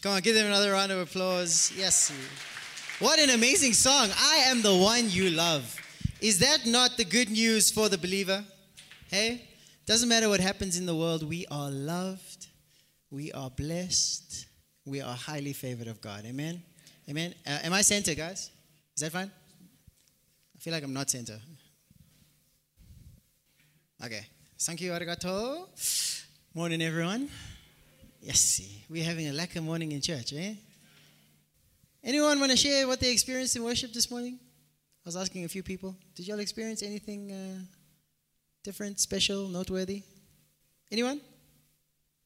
Come on, give them another round of applause. Yes. What an amazing song. I am the one you love. Is that not the good news for the believer? Hey, doesn't matter what happens in the world, we are loved, we are blessed, we are highly favored of God. Amen. Amen. Uh, am I center, guys? Is that fine? I feel like I'm not center. Okay. Thank you, arigato. Morning, everyone. Yes, we're having a lekker morning in church, eh? Anyone want to share what they experienced in worship this morning? I was asking a few people. Did y'all experience anything uh, different, special, noteworthy? Anyone?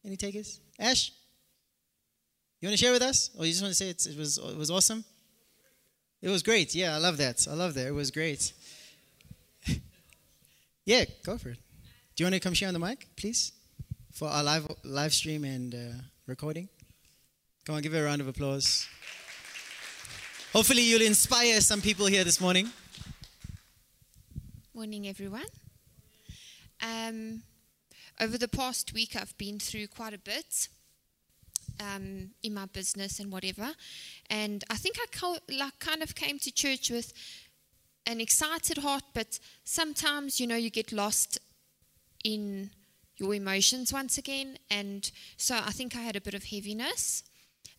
Any takers? Ash? You want to share with us? Or you just want to say it was, it was awesome? It was great. Yeah, I love that. I love that. It was great. yeah, go for it. Do you want to come share on the mic, please? For our live, live stream and uh, recording? Come on, give it a round of applause. Hopefully, you'll inspire some people here this morning. Morning, everyone. Um, over the past week, I've been through quite a bit um, in my business and whatever, and I think I co- like kind of came to church with an excited heart, but sometimes you know you get lost in your emotions once again, and so I think I had a bit of heaviness.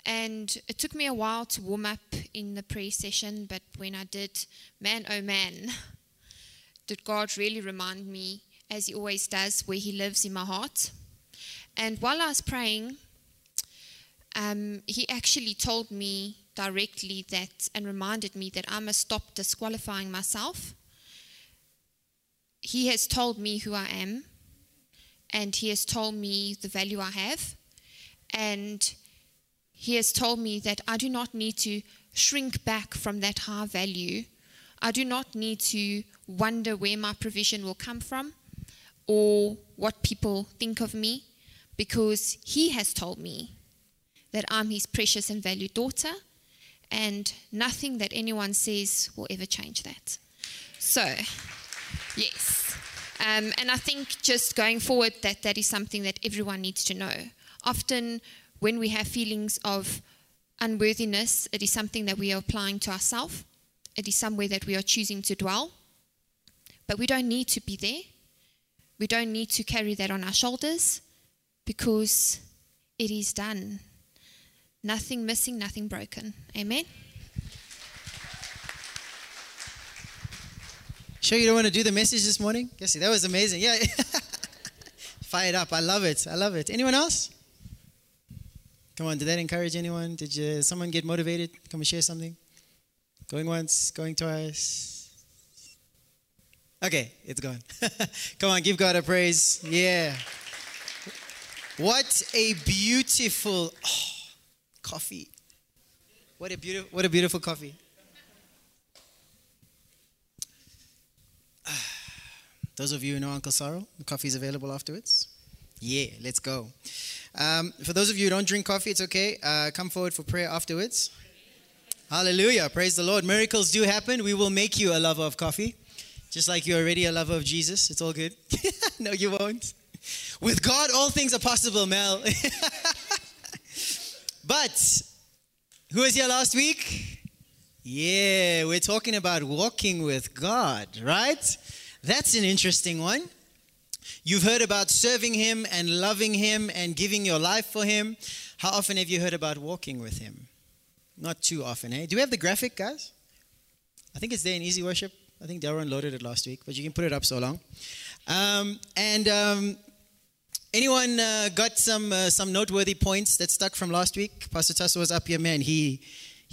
And it took me a while to warm up in the prayer session, but when I did, man, oh man, did God really remind me, as He always does, where He lives in my heart. And while I was praying, um, He actually told me directly that and reminded me that I must stop disqualifying myself. He has told me who I am, and He has told me the value I have, and He has told me that I do not need to shrink back from that high value. I do not need to wonder where my provision will come from or what people think of me because He has told me that I'm His precious and valued daughter, and nothing that anyone says will ever change that. So, yes. Um, and I think just going forward, that that is something that everyone needs to know. Often, when we have feelings of unworthiness, it is something that we are applying to ourselves. It is somewhere that we are choosing to dwell. But we don't need to be there. We don't need to carry that on our shoulders because it is done. Nothing missing, nothing broken. Amen. Sure, you don't want to do the message this morning? Yes, that was amazing. Yeah. Fired up. I love it. I love it. Anyone else? Come on, did that encourage anyone? Did you, someone get motivated? Come and share something? Going once, going twice. Okay, it's gone. Come on, give God a praise. Yeah. What a beautiful oh, coffee. What a beautiful what a beautiful coffee. Those of you who know Uncle Sorrow, the coffee is available afterwards. Yeah, let's go. Um, for those of you who don't drink coffee, it's okay. Uh, come forward for prayer afterwards. Hallelujah. Praise the Lord. Miracles do happen. We will make you a lover of coffee, just like you're already a lover of Jesus. It's all good. no, you won't. With God, all things are possible, Mel. but who was here last week? Yeah, we're talking about walking with God, right? That's an interesting one. You've heard about serving Him and loving Him and giving your life for Him. How often have you heard about walking with Him? Not too often, eh? Do we have the graphic, guys? I think it's there in Easy Worship. I think Darren loaded it last week, but you can put it up so long. Um, and um, anyone uh, got some uh, some noteworthy points that stuck from last week? Pastor Tasso was up here, man. He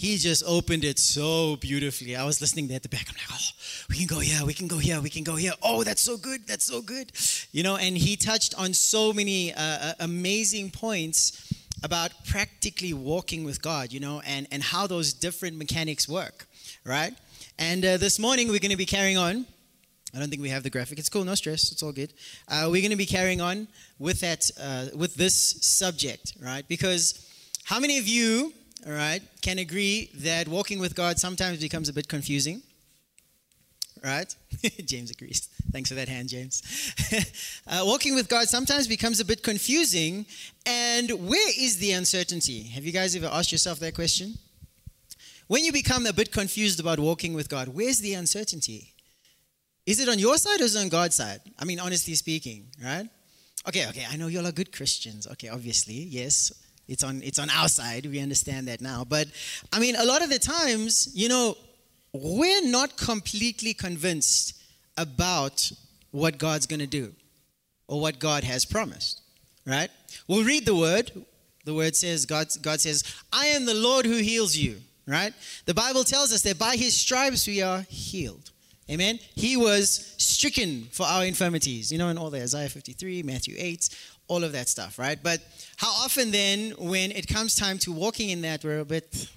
he just opened it so beautifully. I was listening there at the back. I'm like, oh, we can go here, we can go here, we can go here. Oh, that's so good, that's so good. You know, and he touched on so many uh, amazing points about practically walking with God, you know, and, and how those different mechanics work, right? And uh, this morning we're going to be carrying on. I don't think we have the graphic. It's cool, no stress. It's all good. Uh, we're going to be carrying on with that, uh, with this subject, right? Because how many of you, all right, can agree that walking with God sometimes becomes a bit confusing, right? James agrees. Thanks for that hand, James. uh, walking with God sometimes becomes a bit confusing. And where is the uncertainty? Have you guys ever asked yourself that question? When you become a bit confused about walking with God, where's the uncertainty? Is it on your side or is it on God's side? I mean, honestly speaking, right? Okay, okay, I know y'all are good Christians. Okay, obviously, yes. It's on it's on our side. We understand that now. But I mean, a lot of the times, you know, we're not completely convinced about what God's going to do or what God has promised, right? We'll read the word. The word says, God, God says, I am the Lord who heals you, right? The Bible tells us that by his stripes we are healed. Amen. He was stricken for our infirmities. You know, in all the Isaiah 53, Matthew 8, all of that stuff, right? But how often then, when it comes time to walking in that, we're a bit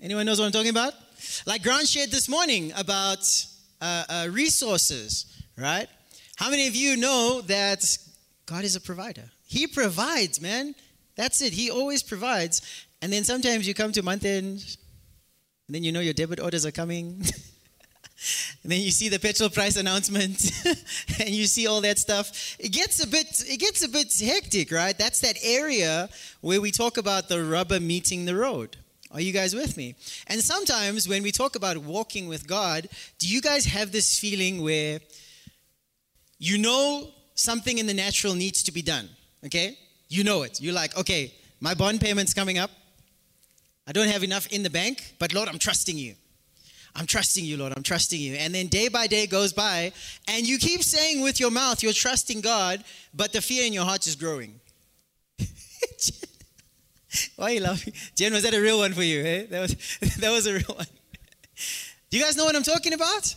Anyone knows what I'm talking about? Like Grant shared this morning about uh, uh, resources, right? How many of you know that God is a provider? He provides, man. That's it. He always provides. And then sometimes you come to month end, and then you know your debit orders are coming. and then you see the petrol price announcement and you see all that stuff it gets a bit it gets a bit hectic right that's that area where we talk about the rubber meeting the road are you guys with me? And sometimes when we talk about walking with God, do you guys have this feeling where you know something in the natural needs to be done? Okay? You know it. You're like, okay, my bond payment's coming up. I don't have enough in the bank, but Lord, I'm trusting you. I'm trusting you, Lord. I'm trusting you. And then day by day goes by, and you keep saying with your mouth, you're trusting God, but the fear in your heart is growing. Why are you laughing? Jen, was that a real one for you? Eh? That, was, that was a real one. Do you guys know what I'm talking about?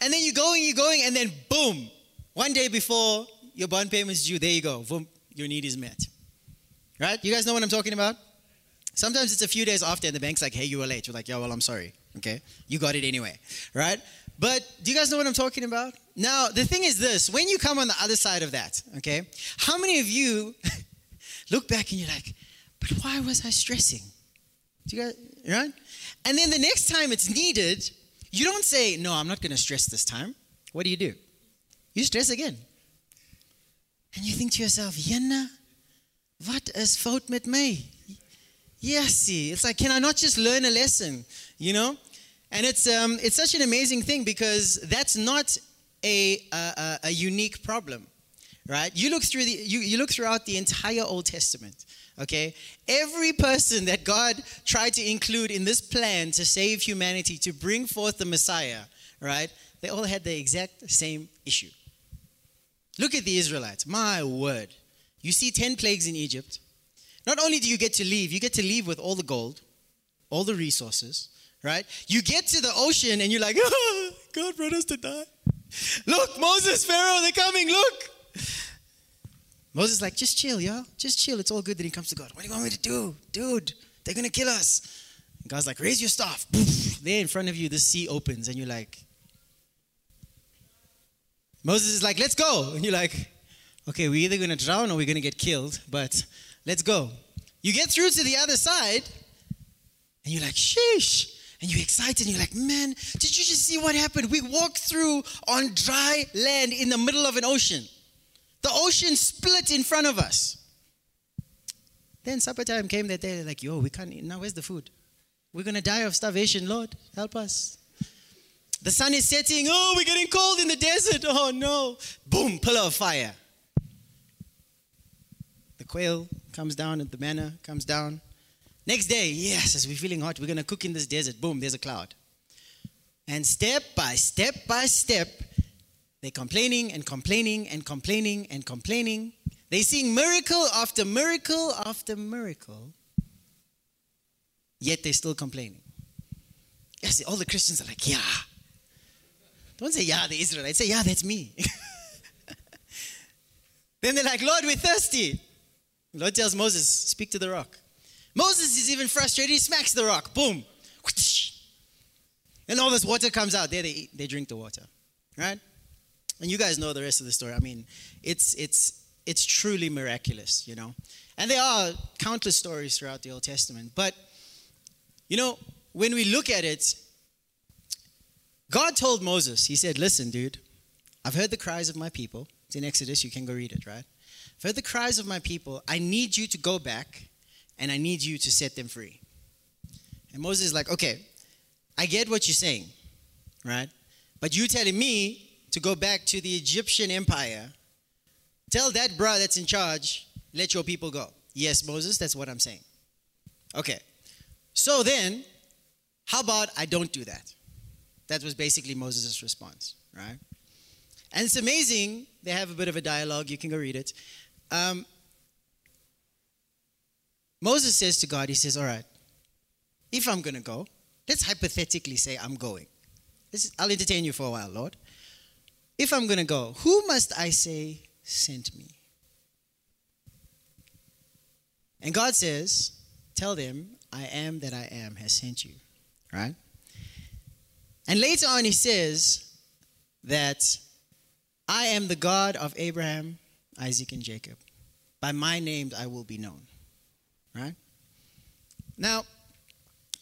And then you're going, you're going, and then boom, one day before your bond payment's due, there you go. Boom, your need is met. Right? You guys know what I'm talking about? Sometimes it's a few days after, and the bank's like, hey, you were late. You're like, yeah, well, I'm sorry. Okay? You got it anyway. Right? But do you guys know what I'm talking about? Now, the thing is this when you come on the other side of that, okay, how many of you look back and you're like, but why was I stressing? Do you guys, right? And then the next time it's needed, you don't say, no, I'm not going to stress this time. What do you do? You stress again. And you think to yourself, Jenna, what is fout met me? Yes, see, it's like, can I not just learn a lesson? You know? And it's, um, it's such an amazing thing because that's not a, a, a unique problem, right? You look, through the, you, you look throughout the entire Old Testament. Okay? Every person that God tried to include in this plan to save humanity, to bring forth the Messiah, right? They all had the exact same issue. Look at the Israelites. My word. You see 10 plagues in Egypt. Not only do you get to leave, you get to leave with all the gold, all the resources, right? You get to the ocean and you're like, oh, God brought us to die. Look, Moses, Pharaoh, they're coming, look. Moses is like, just chill, y'all. Just chill. It's all good. Then he comes to God. What do you want me to do? Dude, they're going to kill us. And God's like, raise your staff. there in front of you, the sea opens. And you're like, Moses is like, let's go. And you're like, okay, we're either going to drown or we're going to get killed. But let's go. You get through to the other side. And you're like, sheesh. And you're excited. And you're like, man, did you just see what happened? We walked through on dry land in the middle of an ocean. The ocean split in front of us. Then supper time came that day, like, yo, we can't eat. Now, where's the food? We're to die of starvation, Lord. Help us. The sun is setting. Oh, we're getting cold in the desert. Oh, no. Boom, pillar of fire. The quail comes down and the manna comes down. Next day, yes, as we're feeling hot, we're going to cook in this desert. Boom, there's a cloud. And step by step by step, they're complaining and complaining and complaining and complaining. They're seeing miracle after miracle after miracle, yet they're still complaining. Yes, all the Christians are like, yeah. Don't say, yeah, the Israelites. Say, yeah, that's me. then they're like, Lord, we're thirsty. The Lord tells Moses, speak to the rock. Moses is even frustrated. He smacks the rock. Boom. And all this water comes out. There they, eat, they drink the water. Right? And you guys know the rest of the story. I mean, it's it's it's truly miraculous, you know. And there are countless stories throughout the Old Testament. But you know, when we look at it, God told Moses, He said, Listen, dude, I've heard the cries of my people. It's in Exodus, you can go read it, right? I've heard the cries of my people. I need you to go back and I need you to set them free. And Moses is like, Okay, I get what you're saying, right? But you telling me to go back to the Egyptian empire, tell that bro that's in charge, let your people go. Yes, Moses, that's what I'm saying. Okay. So then, how about I don't do that? That was basically Moses' response, right? And it's amazing. They have a bit of a dialogue. You can go read it. Um, Moses says to God, He says, All right, if I'm going to go, let's hypothetically say I'm going. Is, I'll entertain you for a while, Lord. If I'm going to go, who must I say sent me? And God says, Tell them, I am that I am has sent you. Right? And later on, he says that I am the God of Abraham, Isaac, and Jacob. By my name I will be known. Right? Now,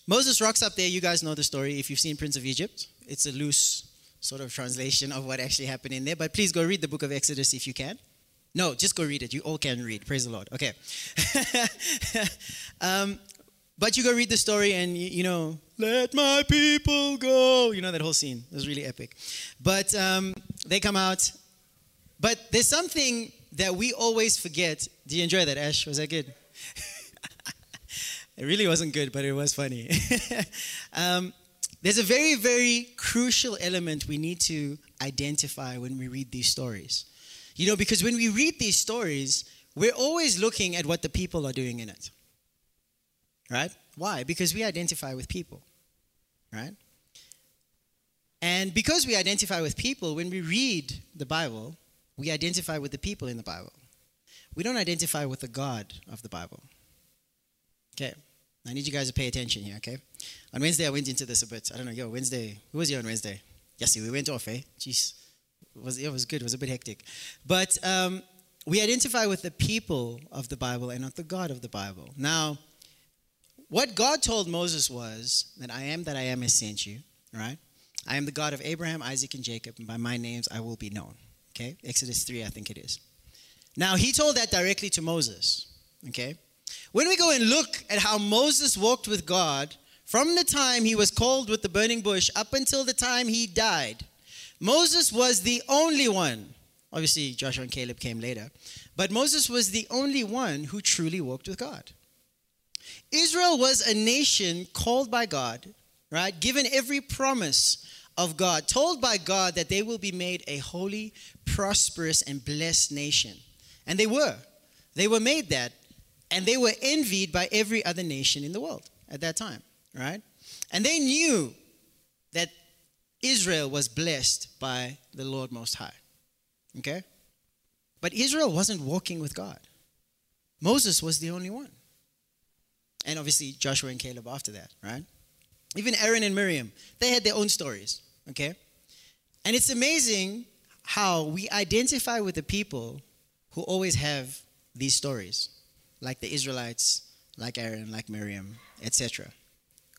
Moses rocks up there. You guys know the story if you've seen Prince of Egypt. It's a loose sort of translation of what actually happened in there. But please go read the book of Exodus if you can. No, just go read it. You all can read. Praise the Lord. Okay. um, but you go read the story and, you, you, know, let my people go. You know that whole scene. It was really epic. But um, they come out. But there's something that we always forget. Do you enjoy that, Ash? Was that good? it really wasn't good, but it was funny. um, there's a very, very crucial element we need to identify when we read these stories. You know, because when we read these stories, we're always looking at what the people are doing in it. Right? Why? Because we identify with people. Right? And because we identify with people, when we read the Bible, we identify with the people in the Bible. We don't identify with the God of the Bible. Okay. I need you guys to pay attention here, okay? On Wednesday, I went into this a bit. I don't know, yo, Wednesday, who was here on Wednesday? Yes, we went off, eh? Jeez. It was, it was good. It was a bit hectic. But um, we identify with the people of the Bible and not the God of the Bible. Now, what God told Moses was that I am that I am has sent you, right? I am the God of Abraham, Isaac, and Jacob, and by my names I will be known. Okay? Exodus 3, I think it is. Now, he told that directly to Moses. Okay? When we go and look at how Moses walked with God from the time he was called with the burning bush up until the time he died, Moses was the only one. Obviously, Joshua and Caleb came later, but Moses was the only one who truly walked with God. Israel was a nation called by God, right? Given every promise of God, told by God that they will be made a holy, prosperous, and blessed nation. And they were. They were made that and they were envied by every other nation in the world at that time, right? And they knew that Israel was blessed by the Lord Most High. Okay? But Israel wasn't walking with God. Moses was the only one. And obviously Joshua and Caleb after that, right? Even Aaron and Miriam, they had their own stories, okay? And it's amazing how we identify with the people who always have these stories like the Israelites, like Aaron, like Miriam, etc.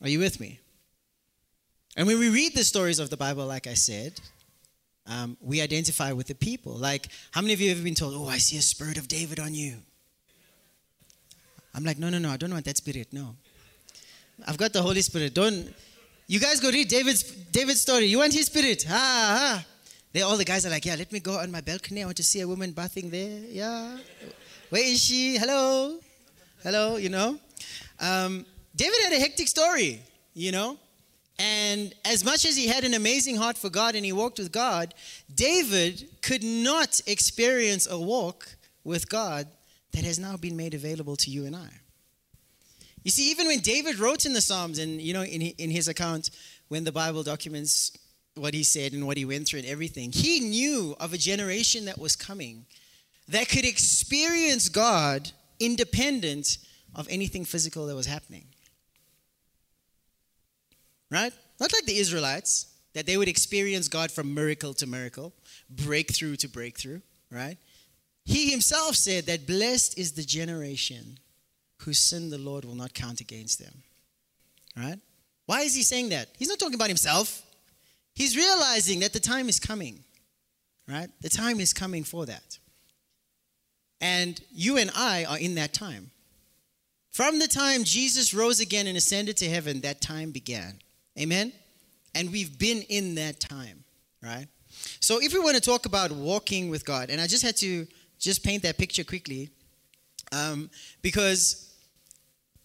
Are you with me? And when we read the stories of the Bible, like I said, um, we identify with the people. Like, how many of you have been told, Oh, I see a spirit of David on you? I'm like, No, no, no, I don't want that spirit. No. I've got the Holy Spirit. Don't. You guys go read David's, David's story. You want his spirit? Ha, ha. They, all the guys are like, Yeah, let me go on my balcony. I want to see a woman bathing there. Yeah. Where is she? Hello? Hello, you know? Um, David had a hectic story, you know? And as much as he had an amazing heart for God and he walked with God, David could not experience a walk with God that has now been made available to you and I. You see, even when David wrote in the Psalms, and you know, in, in his account, when the Bible documents what he said and what he went through and everything, he knew of a generation that was coming that could experience God independent of anything physical that was happening. Right? Not like the Israelites, that they would experience God from miracle to miracle, breakthrough to breakthrough, right? He himself said that blessed is the generation whose sin the Lord will not count against them. Right? Why is he saying that? He's not talking about himself. He's realizing that the time is coming, right? The time is coming for that. And you and I are in that time. From the time Jesus rose again and ascended to heaven, that time began. Amen? And we've been in that time, right? So if we want to talk about walking with God, and I just had to just paint that picture quickly, um, because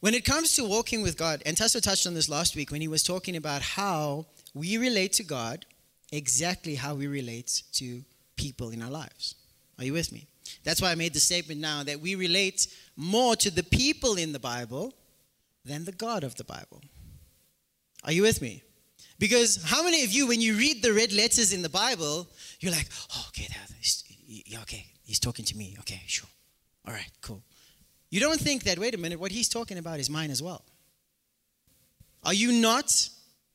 when it comes to walking with God, and Tasso touched on this last week when he was talking about how we relate to God exactly how we relate to people in our lives. Are you with me? That's why I made the statement now that we relate more to the people in the Bible than the God of the Bible. Are you with me? Because how many of you, when you read the red letters in the Bible, you're like, oh, okay, yeah, okay, he's talking to me. Okay, sure. All right, cool. You don't think that, wait a minute, what he's talking about is mine as well. Are you not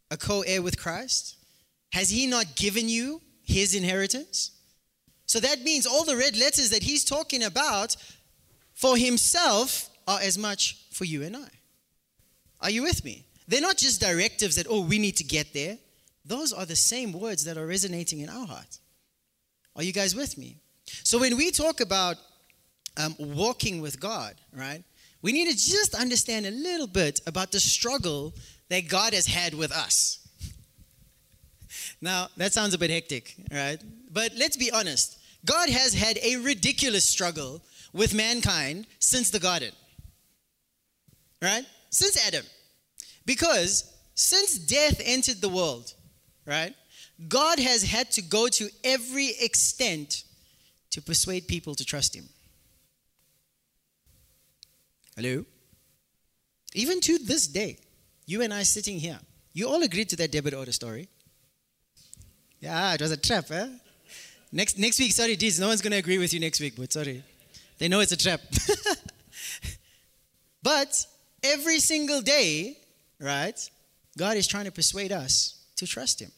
a co heir with Christ? Has he not given you his inheritance? So that means all the red letters that he's talking about for himself are as much for you and I. Are you with me? They're not just directives that, oh, we need to get there. Those are the same words that are resonating in our heart. Are you guys with me? So when we talk about um, walking with God, right, we need to just understand a little bit about the struggle that God has had with us. Now, that sounds a bit hectic, right? But let's be honest. God has had a ridiculous struggle with mankind since the garden. Right? Since Adam. Because since death entered the world, right? God has had to go to every extent to persuade people to trust him. Hello? Even to this day, you and I sitting here, you all agreed to that debit order story. Yeah, it was a trap, eh? Next, next week, sorry, Deez, no one's going to agree with you next week, but sorry. They know it's a trap. but every single day, right, God is trying to persuade us to trust Him.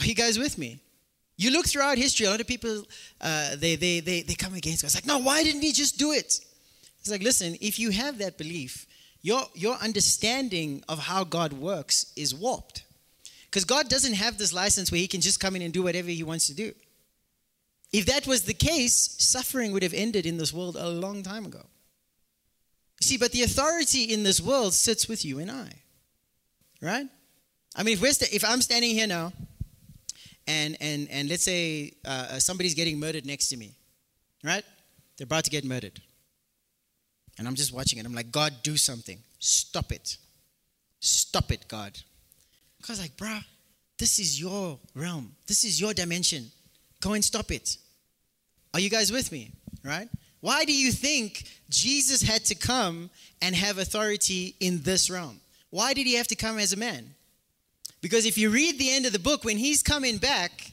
Are you guys with me? You look throughout history, a lot of people, uh, they, they, they, they come against God. It's like, no, why didn't He just do it? It's like, listen, if you have that belief, your, your understanding of how God works is warped. Because God doesn't have this license where He can just come in and do whatever He wants to do. If that was the case, suffering would have ended in this world a long time ago. See, but the authority in this world sits with you and I. Right? I mean, if, we're st- if I'm standing here now, and, and, and let's say uh, uh, somebody's getting murdered next to me, right? They're about to get murdered. And I'm just watching it. I'm like, God, do something. Stop it. Stop it, God. God's like, bruh, this is your realm. This is your dimension. Go and stop it. Are you guys with me? Right? Why do you think Jesus had to come and have authority in this realm? Why did he have to come as a man? Because if you read the end of the book, when he's coming back,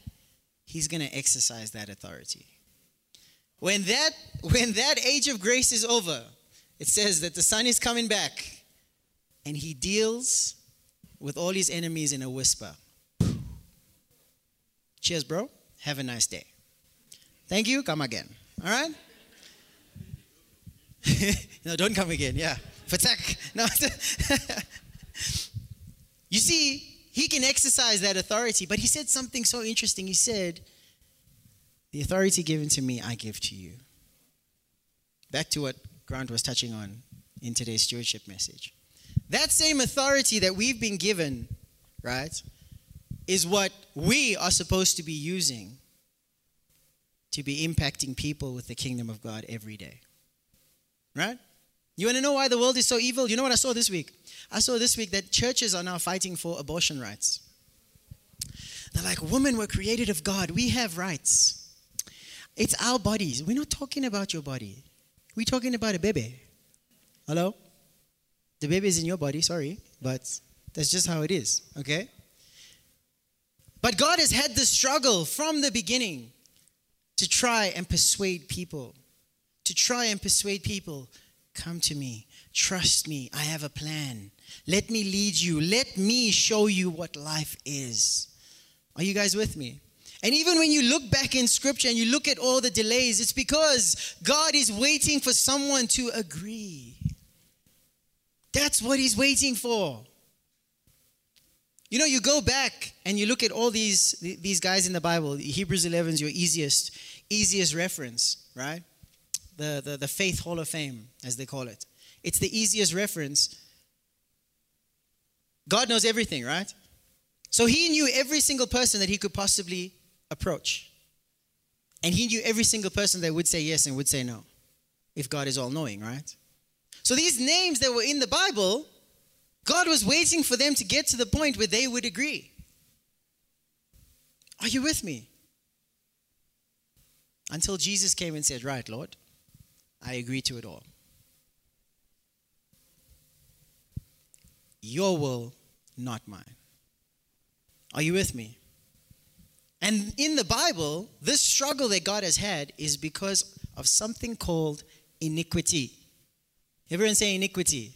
he's going to exercise that authority. When that, when that age of grace is over, it says that the son is coming back and he deals with all his enemies in a whisper. Cheers, bro. Have a nice day. Thank you. Come again. All right? no, don't come again. Yeah. Fatak. No. you see, he can exercise that authority, but he said something so interesting. He said, The authority given to me, I give to you. Back to what Grant was touching on in today's stewardship message. That same authority that we've been given, right, is what we are supposed to be using to be impacting people with the kingdom of God every day. Right? You want to know why the world is so evil? You know what I saw this week? I saw this week that churches are now fighting for abortion rights. They're like, women were created of God. We have rights. It's our bodies. We're not talking about your body. We're talking about a baby. Hello? The baby is in your body, sorry, but that's just how it is, okay? But God has had the struggle from the beginning to try and persuade people, to try and persuade people, come to me, trust me, I have a plan. Let me lead you, let me show you what life is. Are you guys with me? And even when you look back in scripture and you look at all the delays, it's because God is waiting for someone to agree. That's what he's waiting for. You know, you go back and you look at all these these guys in the Bible. Hebrews 11 is your easiest easiest reference, right? The, the the faith hall of fame, as they call it. It's the easiest reference. God knows everything, right? So he knew every single person that he could possibly approach. And he knew every single person that would say yes and would say no, if God is all knowing, right? So these names that were in the Bible, God was waiting for them to get to the point where they would agree. Are you with me? Until Jesus came and said, Right, Lord, I agree to it all. Your will, not mine. Are you with me? And in the Bible, this struggle that God has had is because of something called iniquity. Everyone say iniquity.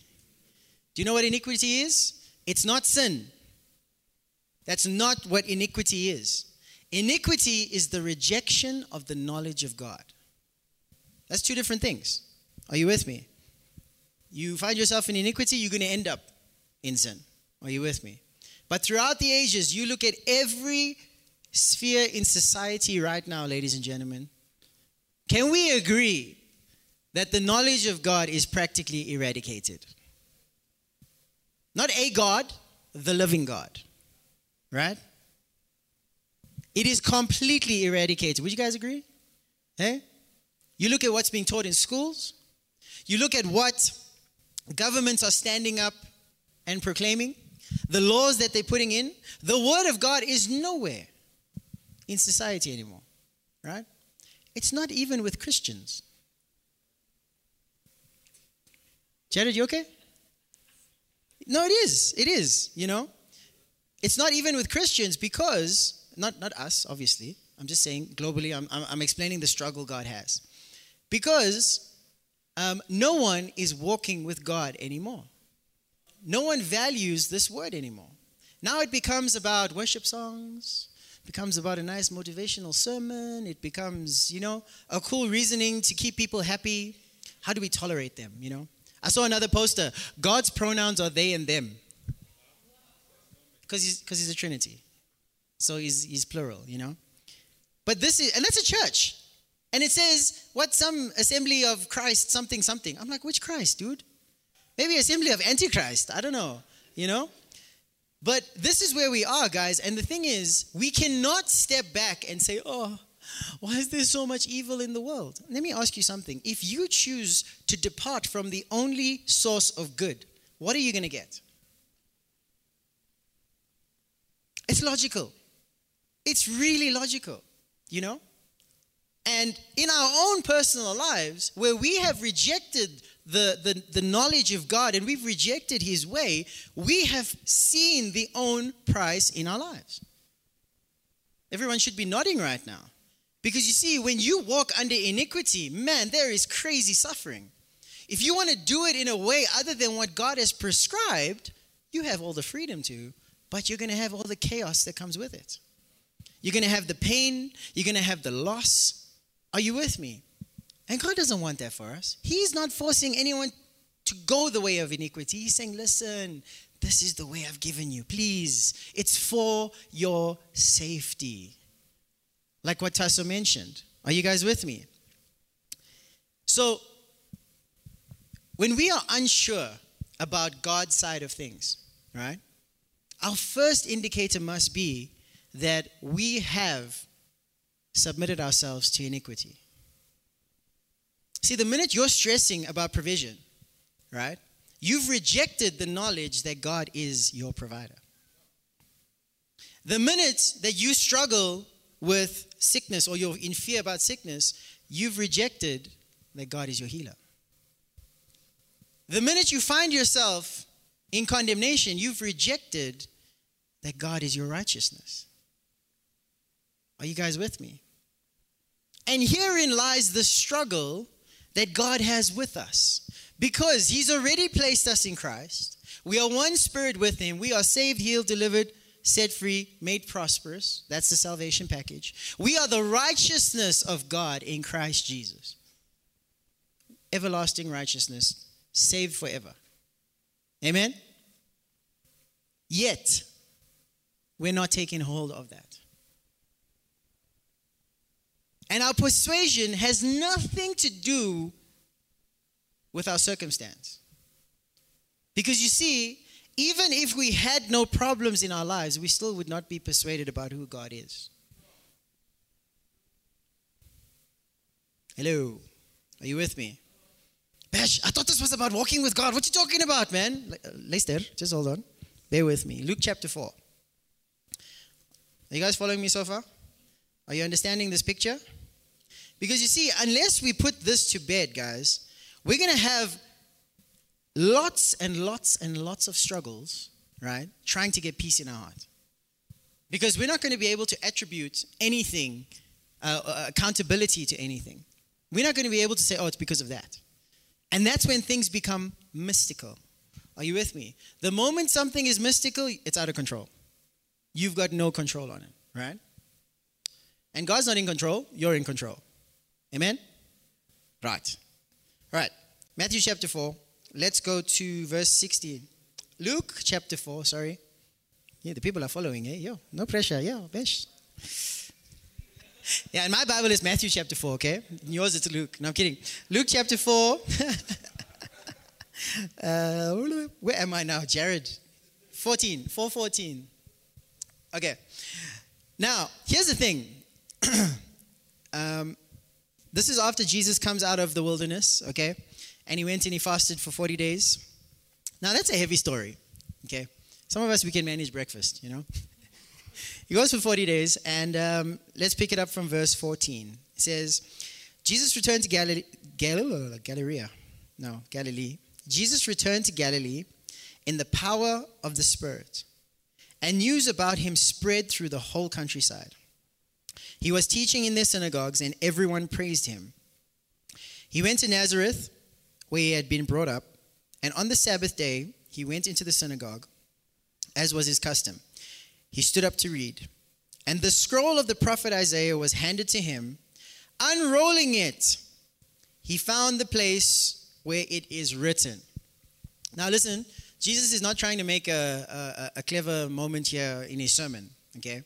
Do you know what iniquity is? It's not sin. That's not what iniquity is. Iniquity is the rejection of the knowledge of God. That's two different things. Are you with me? You find yourself in iniquity, you're going to end up in sin. Are you with me? But throughout the ages, you look at every sphere in society right now, ladies and gentlemen. Can we agree that the knowledge of God is practically eradicated? Not a God, the living God. Right? It is completely eradicated. Would you guys agree? Hey? You look at what's being taught in schools, you look at what governments are standing up and proclaiming, the laws that they're putting in, the word of God is nowhere in society anymore. Right? It's not even with Christians. Jared, you okay? No, it is. It is, you know. It's not even with Christians because, not, not us, obviously. I'm just saying globally, I'm, I'm, I'm explaining the struggle God has. Because um, no one is walking with God anymore. No one values this word anymore. Now it becomes about worship songs, becomes about a nice motivational sermon, it becomes, you know, a cool reasoning to keep people happy. How do we tolerate them, you know? I saw another poster. God's pronouns are they and them. Because he's, cause he's a Trinity. So he's, he's plural, you know? But this is, and that's a church. And it says, what, some assembly of Christ, something, something. I'm like, which Christ, dude? Maybe assembly of Antichrist. I don't know, you know? But this is where we are, guys. And the thing is, we cannot step back and say, oh, why is there so much evil in the world? Let me ask you something. If you choose to depart from the only source of good, what are you going to get? It's logical. It's really logical, you know? And in our own personal lives, where we have rejected the, the, the knowledge of God and we've rejected His way, we have seen the own price in our lives. Everyone should be nodding right now. Because you see, when you walk under iniquity, man, there is crazy suffering. If you want to do it in a way other than what God has prescribed, you have all the freedom to, but you're going to have all the chaos that comes with it. You're going to have the pain, you're going to have the loss. Are you with me? And God doesn't want that for us. He's not forcing anyone to go the way of iniquity. He's saying, listen, this is the way I've given you. Please, it's for your safety like what Tasso mentioned. Are you guys with me? So, when we are unsure about God's side of things, right, our first indicator must be that we have submitted ourselves to iniquity. See, the minute you're stressing about provision, right, you've rejected the knowledge that God is your provider. The minute that you struggle with sickness or you're in fear about sickness, you've rejected that God is your healer. The minute you find yourself in condemnation, you've rejected that God is your righteousness. Are you guys with me? And herein lies the struggle that God has with us. Because He's already placed us in Christ. We are one spirit with Him. We are saved, healed, delivered, set free, made prosperous. That's the salvation package. We are the righteousness of God in Christ Jesus. Everlasting righteousness, saved forever. Amen? Yet, we're not taking hold of that. And our persuasion has nothing to do with our circumstance. Because you see, even if we had no problems in our lives, we still would not be persuaded about who God is. Hello, are you with me? Bash, I thought this was about walking with God. What you talking about, man? Uh, Lester, just hold on. Bear with me. Luke chapter 4. Are you guys following me so far? Are you understanding this picture? Because you see, unless we put this to bed, guys, we're going to have lots and lots and lots of struggles, right? Trying to get peace in our heart. Because we're not going to be able to attribute anything, uh, uh, accountability to anything. We're not going to be able to say, oh, it's because of that. And that's when things become mystical. Are you with me? The moment something is mystical, it's out of control. You've got no control on it, right? And God's not in control, you're in control. Amen? Right. Right. Matthew chapter 4. Let's go to verse 16. Luke chapter 4, sorry. Yeah, the people are following, eh? Yo, no pressure. Yo, besh. Yeah, and my Bible is Matthew chapter 4, okay? Yours it's Luke. No, I'm kidding. Luke chapter 4. uh, where am I now? Jared. 14. 414. Okay. Now, here's the thing. um, this is after Jesus comes out of the wilderness, okay? And he went and he fasted for 40 days. Now, that's a heavy story, okay? Some of us, we can manage breakfast, you know? he goes for 40 days, and um, let's pick it up from verse 14. It says, Jesus returned to Galilee, Galilee, Galilee, no, Galilee. Jesus returned to Galilee in the power of the Spirit, and news about him spread through the whole countryside. He was teaching in their synagogues, and everyone praised him. He went to Nazareth, where he had been brought up, and on the Sabbath day he went into the synagogue, as was his custom. He stood up to read, and the scroll of the prophet Isaiah was handed to him. Unrolling it, he found the place where it is written. Now, listen, Jesus is not trying to make a, a, a clever moment here in his sermon, okay?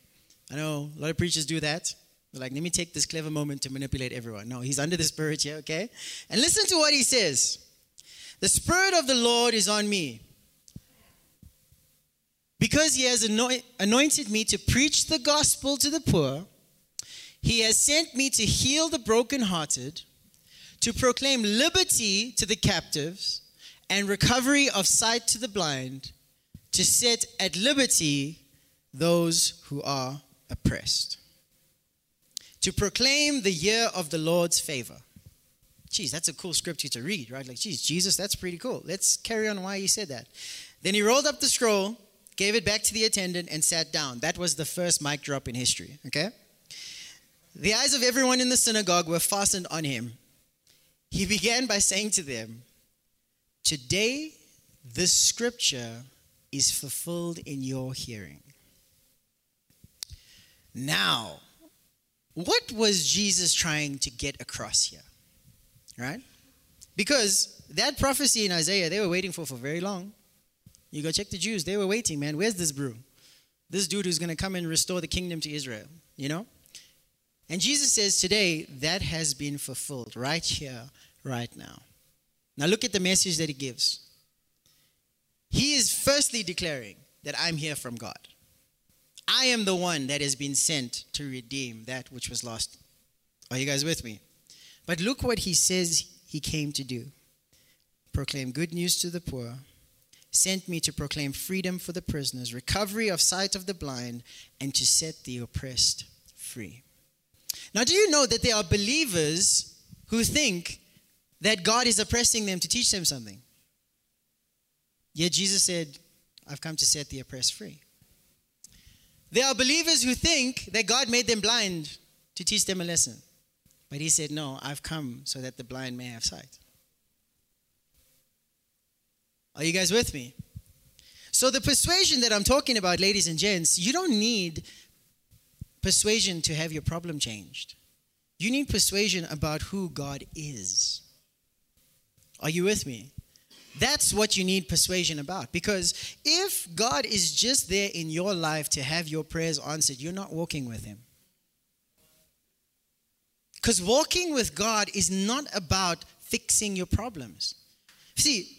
I know a lot of preachers do that. They're like, let me take this clever moment to manipulate everyone. No, he's under the Spirit here, okay? And listen to what he says The Spirit of the Lord is on me because he has anointed me to preach the gospel to the poor. He has sent me to heal the brokenhearted, to proclaim liberty to the captives, and recovery of sight to the blind, to set at liberty those who are oppressed to proclaim the year of the Lord's favor. Geez, that's a cool scripture to read, right? Like, geez, Jesus, that's pretty cool. Let's carry on why he said that. Then he rolled up the scroll, gave it back to the attendant, and sat down. That was the first mic drop in history, okay? The eyes of everyone in the synagogue were fastened on him. He began by saying to them, Today, this scripture is fulfilled in your hearing. Now, what was Jesus trying to get across here? Right? Because that prophecy in Isaiah, they were waiting for for very long. You go check the Jews, they were waiting, man. Where's this brew? This dude who's going to come and restore the kingdom to Israel, you know? And Jesus says today, that has been fulfilled right here, right now. Now look at the message that he gives. He is firstly declaring that I'm here from God. I am the one that has been sent to redeem that which was lost. Are you guys with me? But look what he says he came to do proclaim good news to the poor, sent me to proclaim freedom for the prisoners, recovery of sight of the blind, and to set the oppressed free. Now, do you know that there are believers who think that God is oppressing them to teach them something? Yet Jesus said, I've come to set the oppressed free. There are believers who think that God made them blind to teach them a lesson. But he said, No, I've come so that the blind may have sight. Are you guys with me? So, the persuasion that I'm talking about, ladies and gents, you don't need persuasion to have your problem changed. You need persuasion about who God is. Are you with me? That's what you need persuasion about. Because if God is just there in your life to have your prayers answered, you're not walking with Him. Because walking with God is not about fixing your problems. See,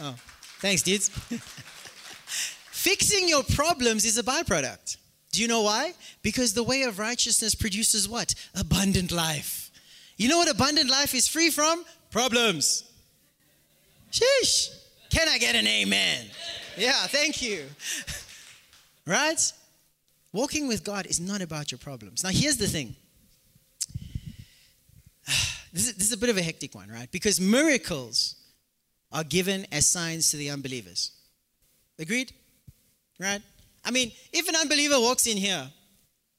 oh, thanks, dudes. Fixing your problems is a byproduct. Do you know why? Because the way of righteousness produces what? Abundant life. You know what abundant life is free from? Problems. Sheesh. Can I get an amen? Yeah, thank you. Right? Walking with God is not about your problems. Now, here's the thing this is, this is a bit of a hectic one, right? Because miracles are given as signs to the unbelievers. Agreed? Right? I mean, if an unbeliever walks in here,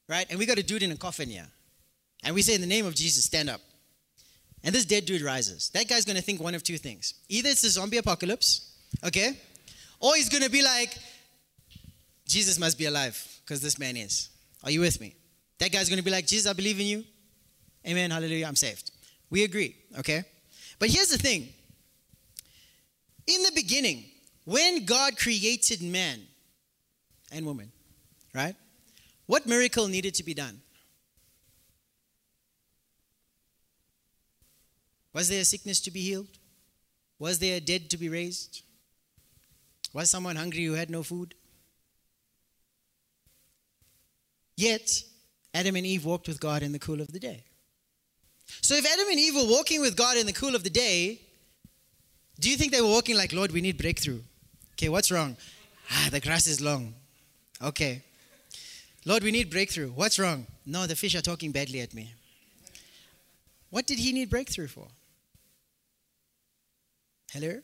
right, and we got a dude in a coffin here, and we say, in the name of Jesus, stand up. And this dead dude rises. That guy's gonna think one of two things. Either it's a zombie apocalypse, okay? Or he's gonna be like, Jesus must be alive, because this man is. Are you with me? That guy's gonna be like, Jesus, I believe in you. Amen, hallelujah, I'm saved. We agree, okay? But here's the thing in the beginning, when God created man and woman, right? What miracle needed to be done? Was there a sickness to be healed? Was there a dead to be raised? Was someone hungry who had no food? Yet, Adam and Eve walked with God in the cool of the day. So, if Adam and Eve were walking with God in the cool of the day, do you think they were walking like, Lord, we need breakthrough? Okay, what's wrong? Ah, the grass is long. Okay. Lord, we need breakthrough. What's wrong? No, the fish are talking badly at me. What did he need breakthrough for? Hello?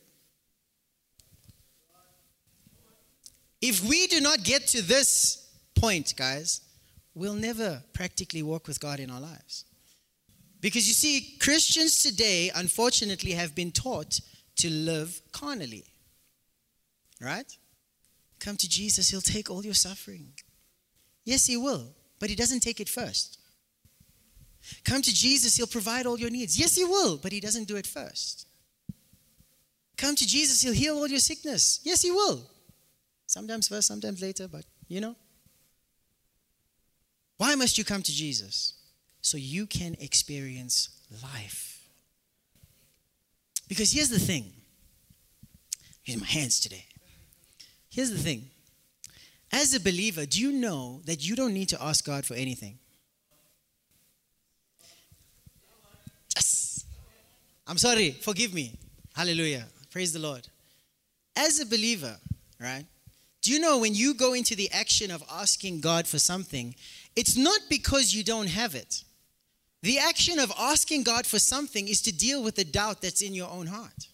If we do not get to this point, guys, we'll never practically walk with God in our lives. Because you see, Christians today, unfortunately, have been taught to live carnally. Right? Come to Jesus, He'll take all your suffering. Yes, He will, but He doesn't take it first. Come to Jesus, He'll provide all your needs. Yes, He will, but He doesn't do it first. Come to Jesus, He'll heal all your sickness. Yes, He will. Sometimes first, sometimes later, but you know. Why must you come to Jesus? So you can experience life. Because here's the thing. Use my hands today. Here's the thing. As a believer, do you know that you don't need to ask God for anything? Yes. I'm sorry. Forgive me. Hallelujah. Praise the Lord. As a believer, right? Do you know when you go into the action of asking God for something, it's not because you don't have it. The action of asking God for something is to deal with the doubt that's in your own heart.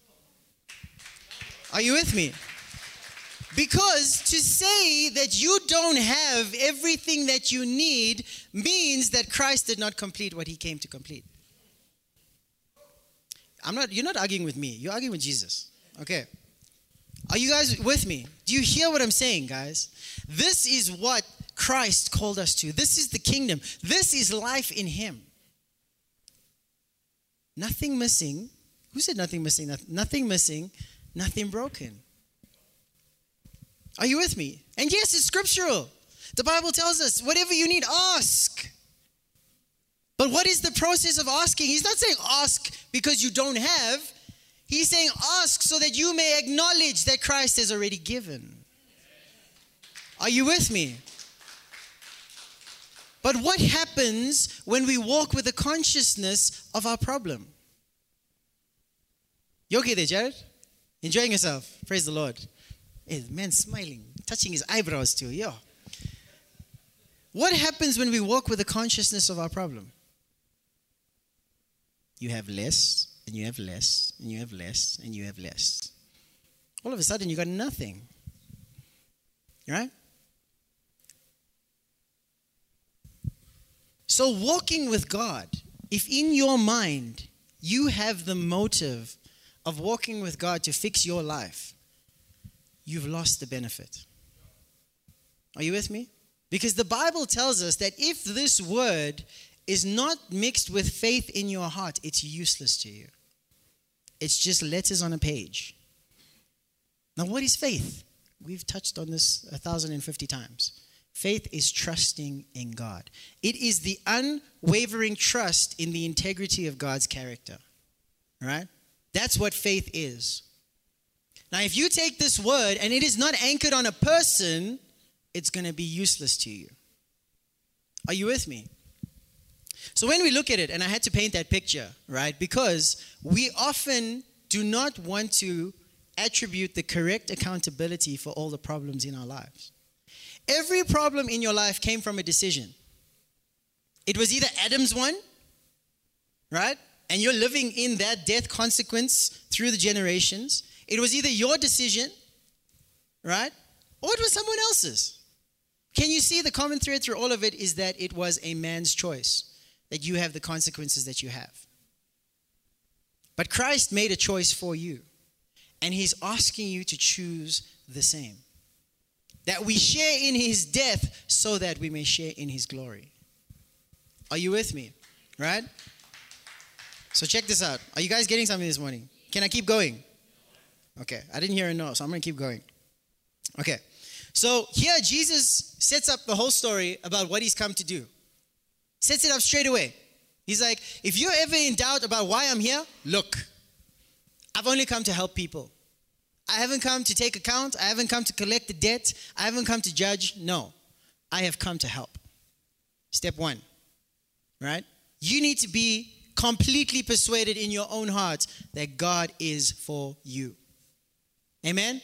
Are you with me? Because to say that you don't have everything that you need means that Christ did not complete what he came to complete. I'm not you're not arguing with me. You're arguing with Jesus. Okay. Are you guys with me? Do you hear what I'm saying, guys? This is what Christ called us to. This is the kingdom. This is life in him. Nothing missing. Who said nothing missing? Nothing missing, nothing broken. Are you with me? And yes, it's scriptural. The Bible tells us whatever you need, ask. But what is the process of asking? He's not saying ask because you don't have. He's saying ask so that you may acknowledge that Christ has already given. Are you with me? But what happens when we walk with the consciousness of our problem? You okay there, Jared? Enjoying yourself? Praise the Lord. Hey, the man smiling, touching his eyebrows too. Yeah. What happens when we walk with the consciousness of our problem? You have less, and you have less, and you have less, and you have less. All of a sudden, you got nothing. Right? So, walking with God, if in your mind you have the motive of walking with God to fix your life, you've lost the benefit. Are you with me? Because the Bible tells us that if this word is not mixed with faith in your heart, it's useless to you. It's just letters on a page. Now, what is faith? We've touched on this a thousand and fifty times. Faith is trusting in God. It is the unwavering trust in the integrity of God's character. Right? That's what faith is. Now, if you take this word and it is not anchored on a person, it's going to be useless to you. Are you with me? So, when we look at it, and I had to paint that picture, right? Because we often do not want to attribute the correct accountability for all the problems in our lives. Every problem in your life came from a decision. It was either Adam's one, right? And you're living in that death consequence through the generations. It was either your decision, right? Or it was someone else's. Can you see the common thread through all of it is that it was a man's choice, that you have the consequences that you have. But Christ made a choice for you, and he's asking you to choose the same that we share in his death so that we may share in his glory. Are you with me? Right? So check this out. Are you guys getting something this morning? Can I keep going? Okay, I didn't hear a no, so I'm to keep going. Okay, so here Jesus sets up the whole story about what he's come to do. Sets it up straight away. He's like, if you're ever in doubt about why I'm here, look, I've only come to help people. I haven't come to take account. I haven't come to collect the debt. I haven't come to judge. No, I have come to help. Step one, right? You need to be completely persuaded in your own heart that God is for you. Amen?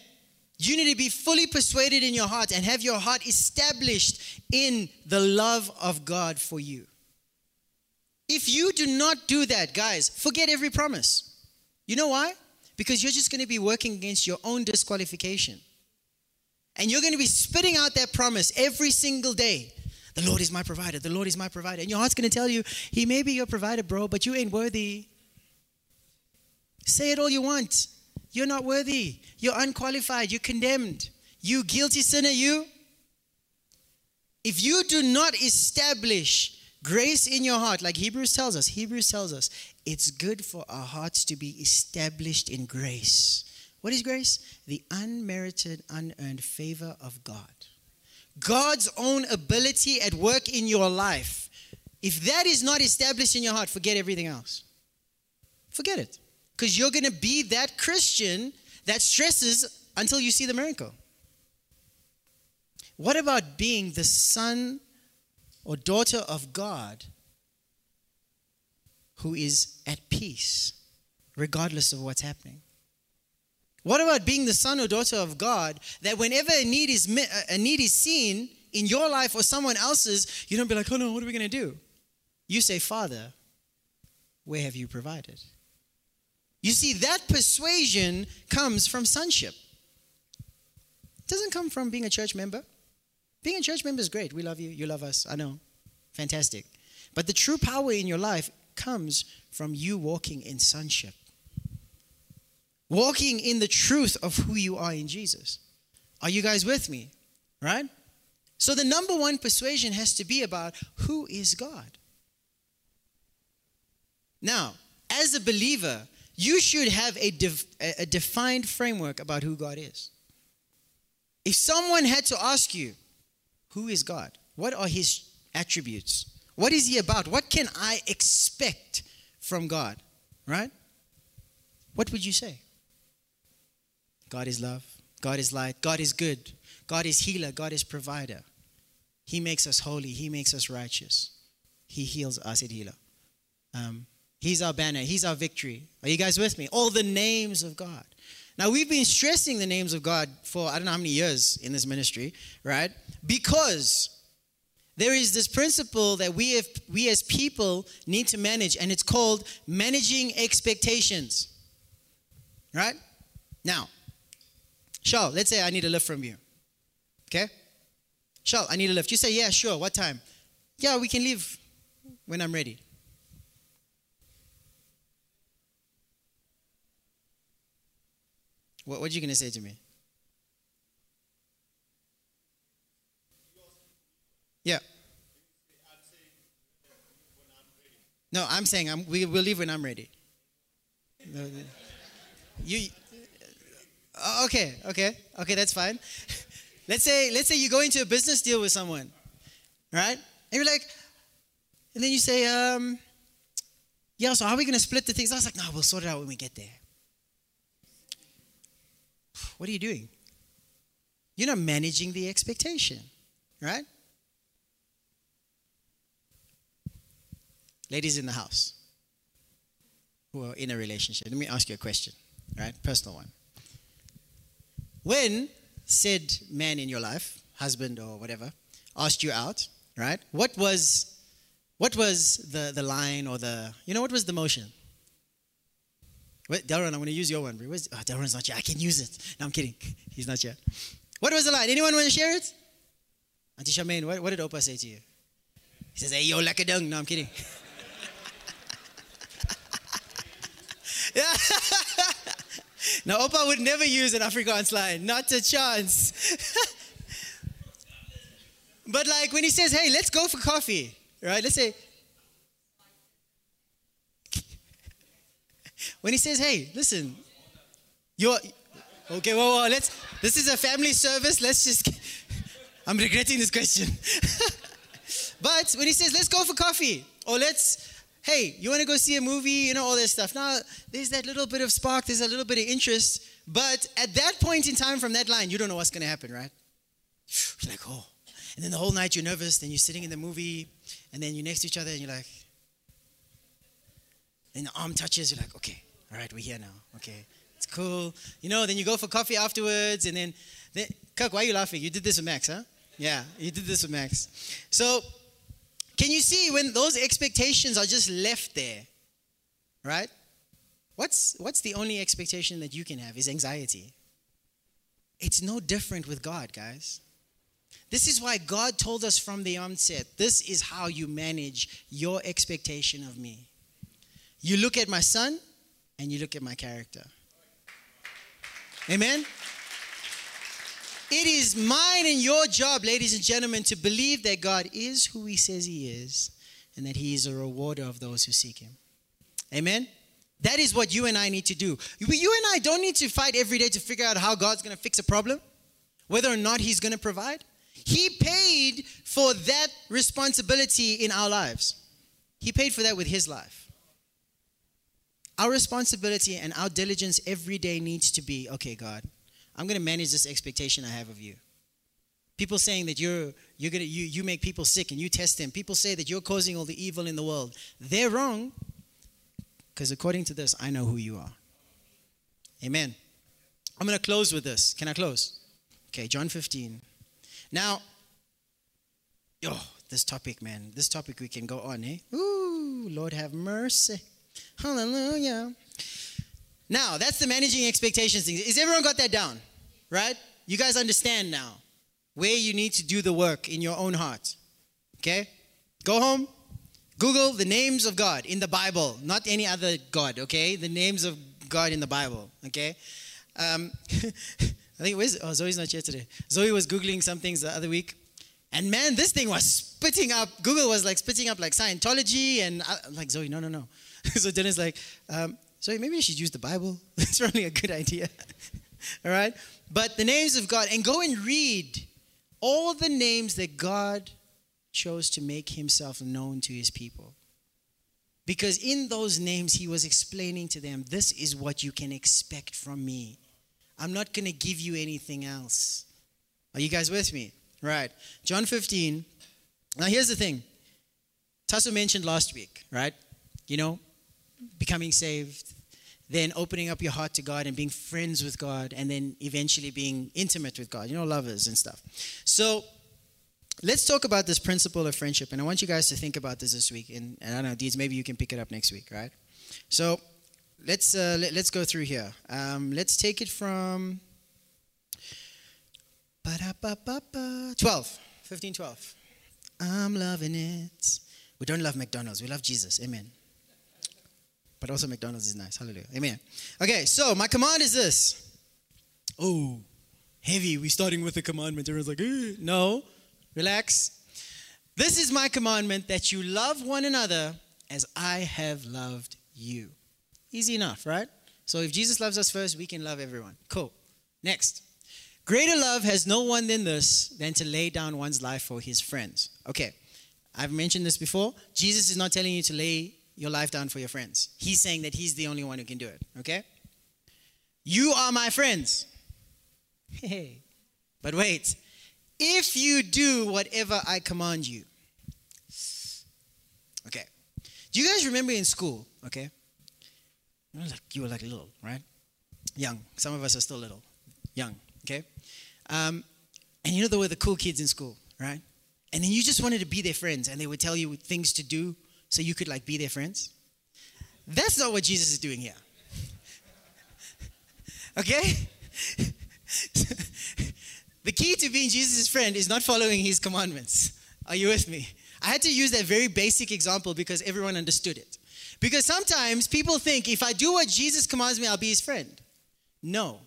You need to be fully persuaded in your heart and have your heart established in the love of God for you. If you do not do that, guys, forget every promise. You know why? because you're just going to be working against your own disqualification. And you're going to be spitting out that promise every single day. The Lord is my provider. The Lord is my provider. And your heart's going to tell you, He may be your provider, bro, but you ain't worthy. Say it all you want. You're not worthy. You're unqualified. You're condemned. You guilty sinner, you. If you do not establish grace in your heart, like Hebrews tells us, Hebrews tells us, it's good for our hearts to be established in grace. What is grace? The unmerited, unearned favor of God. God's own ability at work in your life. If that is not established in your heart, forget everything else. Forget it. Because you're going to be that Christian that stresses until you see the miracle. What about being the son or daughter of God who is at peace regardless of what's happening? What about being the son or daughter of God that whenever a need is a need is seen in your life or someone else's, you don't be like, "Oh no, what are we going to do?" You say, "Father, where have you provided?" You see that persuasion comes from sonship. It doesn't come from being a church member. Being a church member is great. We love you. You love us. I know. Fantastic. But the true power in your life comes from you walking in sonship, walking in the truth of who you are in Jesus. Are you guys with me? Right? So, the number one persuasion has to be about who is God. Now, as a believer, you should have a, def- a defined framework about who God is. If someone had to ask you, who is God? What are his attributes? What is he about? What can I expect from God? Right? What would you say? God is love. God is light. God is good. God is healer. God is provider. He makes us holy. He makes us righteous. He heals us healer. Um, he's our banner. He's our victory. Are you guys with me? All the names of God. Now, we've been stressing the names of God for I don't know how many years in this ministry, right? Because there is this principle that we, have, we as people need to manage, and it's called managing expectations. Right? Now, Charles, let's say I need a lift from you. Okay? Charles, I need a lift. You say, yeah, sure. What time? Yeah, we can leave when I'm ready. What, what are you going to say to me? Yeah. No, I'm saying I'm, we will leave when I'm ready. You, Uh, okay, okay, okay, that's fine. let's say let's say you go into a business deal with someone, right? And you're like, and then you say, um, yeah, so how are we gonna split the things? I was like, no, we'll sort it out when we get there. What are you doing? You're not managing the expectation, right? Ladies in the house who are in a relationship, let me ask you a question, right? Personal one. When said man in your life, husband or whatever, asked you out, right? What was what was the, the line or the you know what was the motion? Wait, Darren, I'm going to use your one. Where's, oh, Darren's not here. I can use it. No, I'm kidding. He's not here. What was the line? Anyone want to share it? Auntie Charmaine, what, what did Opa say to you? He says, hey, yo, like a dung. No, I'm kidding. now, Opa would never use an Afrikaans line. Not a chance. but like when he says, hey, let's go for coffee, right? Let's say, when he says, hey, listen, you're, okay, well, well, let's, this is a family service. Let's just, I'm regretting this question. but when he says, let's go for coffee, or let's, hey, you want to go see a movie, you know, all this stuff. Now, there's that little bit of spark, there's a little bit of interest. But at that point in time from that line, you don't know what's going to happen, right? You're like, oh. And then the whole night you're nervous, then you're sitting in the movie, and then you're next to each other, and you're like, and the arm touches, you're like, okay, all right, we're here now. Okay, it's cool. You know, then you go for coffee afterwards, and then, then Kirk, why are you laughing? You did this with Max, huh? Yeah, you did this with Max. So, can you see when those expectations are just left there, right? What's, what's the only expectation that you can have is anxiety. It's no different with God, guys. This is why God told us from the onset this is how you manage your expectation of me. You look at my son and you look at my character. Amen? It is mine and your job, ladies and gentlemen, to believe that God is who He says He is and that He is a rewarder of those who seek Him. Amen? That is what you and I need to do. You and I don't need to fight every day to figure out how God's going to fix a problem, whether or not He's going to provide. He paid for that responsibility in our lives, He paid for that with His life. Our responsibility and our diligence every day needs to be okay, God, I'm going to manage this expectation I have of you. People saying that you're, you're gonna, you, you make people sick and you test them. People say that you're causing all the evil in the world. They're wrong because according to this, I know who you are. Amen. I'm going to close with this. Can I close? Okay, John 15. Now, oh, this topic, man. This topic we can go on, eh? Ooh, Lord have mercy. Hallelujah. Now, that's the managing expectations thing. Is everyone got that down? Right? You guys understand now where you need to do the work in your own heart. Okay? Go home, Google the names of God in the Bible, not any other God, okay? The names of God in the Bible, okay? Um, I think, where's, oh, Zoe's not here today. Zoe was Googling some things the other week. And man, this thing was spitting up, Google was like spitting up like Scientology and uh, like, Zoe, no, no, no. so Dennis like, um, so maybe you should use the Bible. That's probably a good idea. all right? But the names of God, and go and read all the names that God chose to make himself known to his people. Because in those names, he was explaining to them, this is what you can expect from me. I'm not going to give you anything else. Are you guys with me? Right. John 15. Now, here's the thing. Tasso mentioned last week, right? You know, becoming saved, then opening up your heart to God and being friends with God, and then eventually being intimate with God, you know, lovers and stuff. So let's talk about this principle of friendship. And I want you guys to think about this this week. And, and I don't know, Deeds, maybe you can pick it up next week, right? So let's, uh, let, us go through here. Um, let's take it from 12, 15, 12. I'm loving it. We don't love McDonald's, we love Jesus. Amen but also McDonald's is nice. Hallelujah. Amen. Okay, so my command is this. Oh, heavy. We're starting with a commandment. Everyone's like, eh. no, relax. This is my commandment that you love one another as I have loved you. Easy enough, right? So if Jesus loves us first, we can love everyone. Cool. Next. Greater love has no one than this than to lay down one's life for his friends. Okay, I've mentioned this before. Jesus is not telling you to lay your life down for your friends. He's saying that he's the only one who can do it. Okay? You are my friends. Hey. But wait. If you do whatever I command you. Okay. Do you guys remember in school? Okay. You were like, you were like little, right? Young. Some of us are still little. Young. Okay. Um, and you know, there were the cool kids in school, right? And then you just wanted to be their friends, and they would tell you things to do so you could like be their friends. That's not what Jesus is doing here. okay? the key to being Jesus' friend is not following his commandments. Are you with me? I had to use that very basic example because everyone understood it. Because sometimes people think if I do what Jesus commands me, I'll be his friend. No.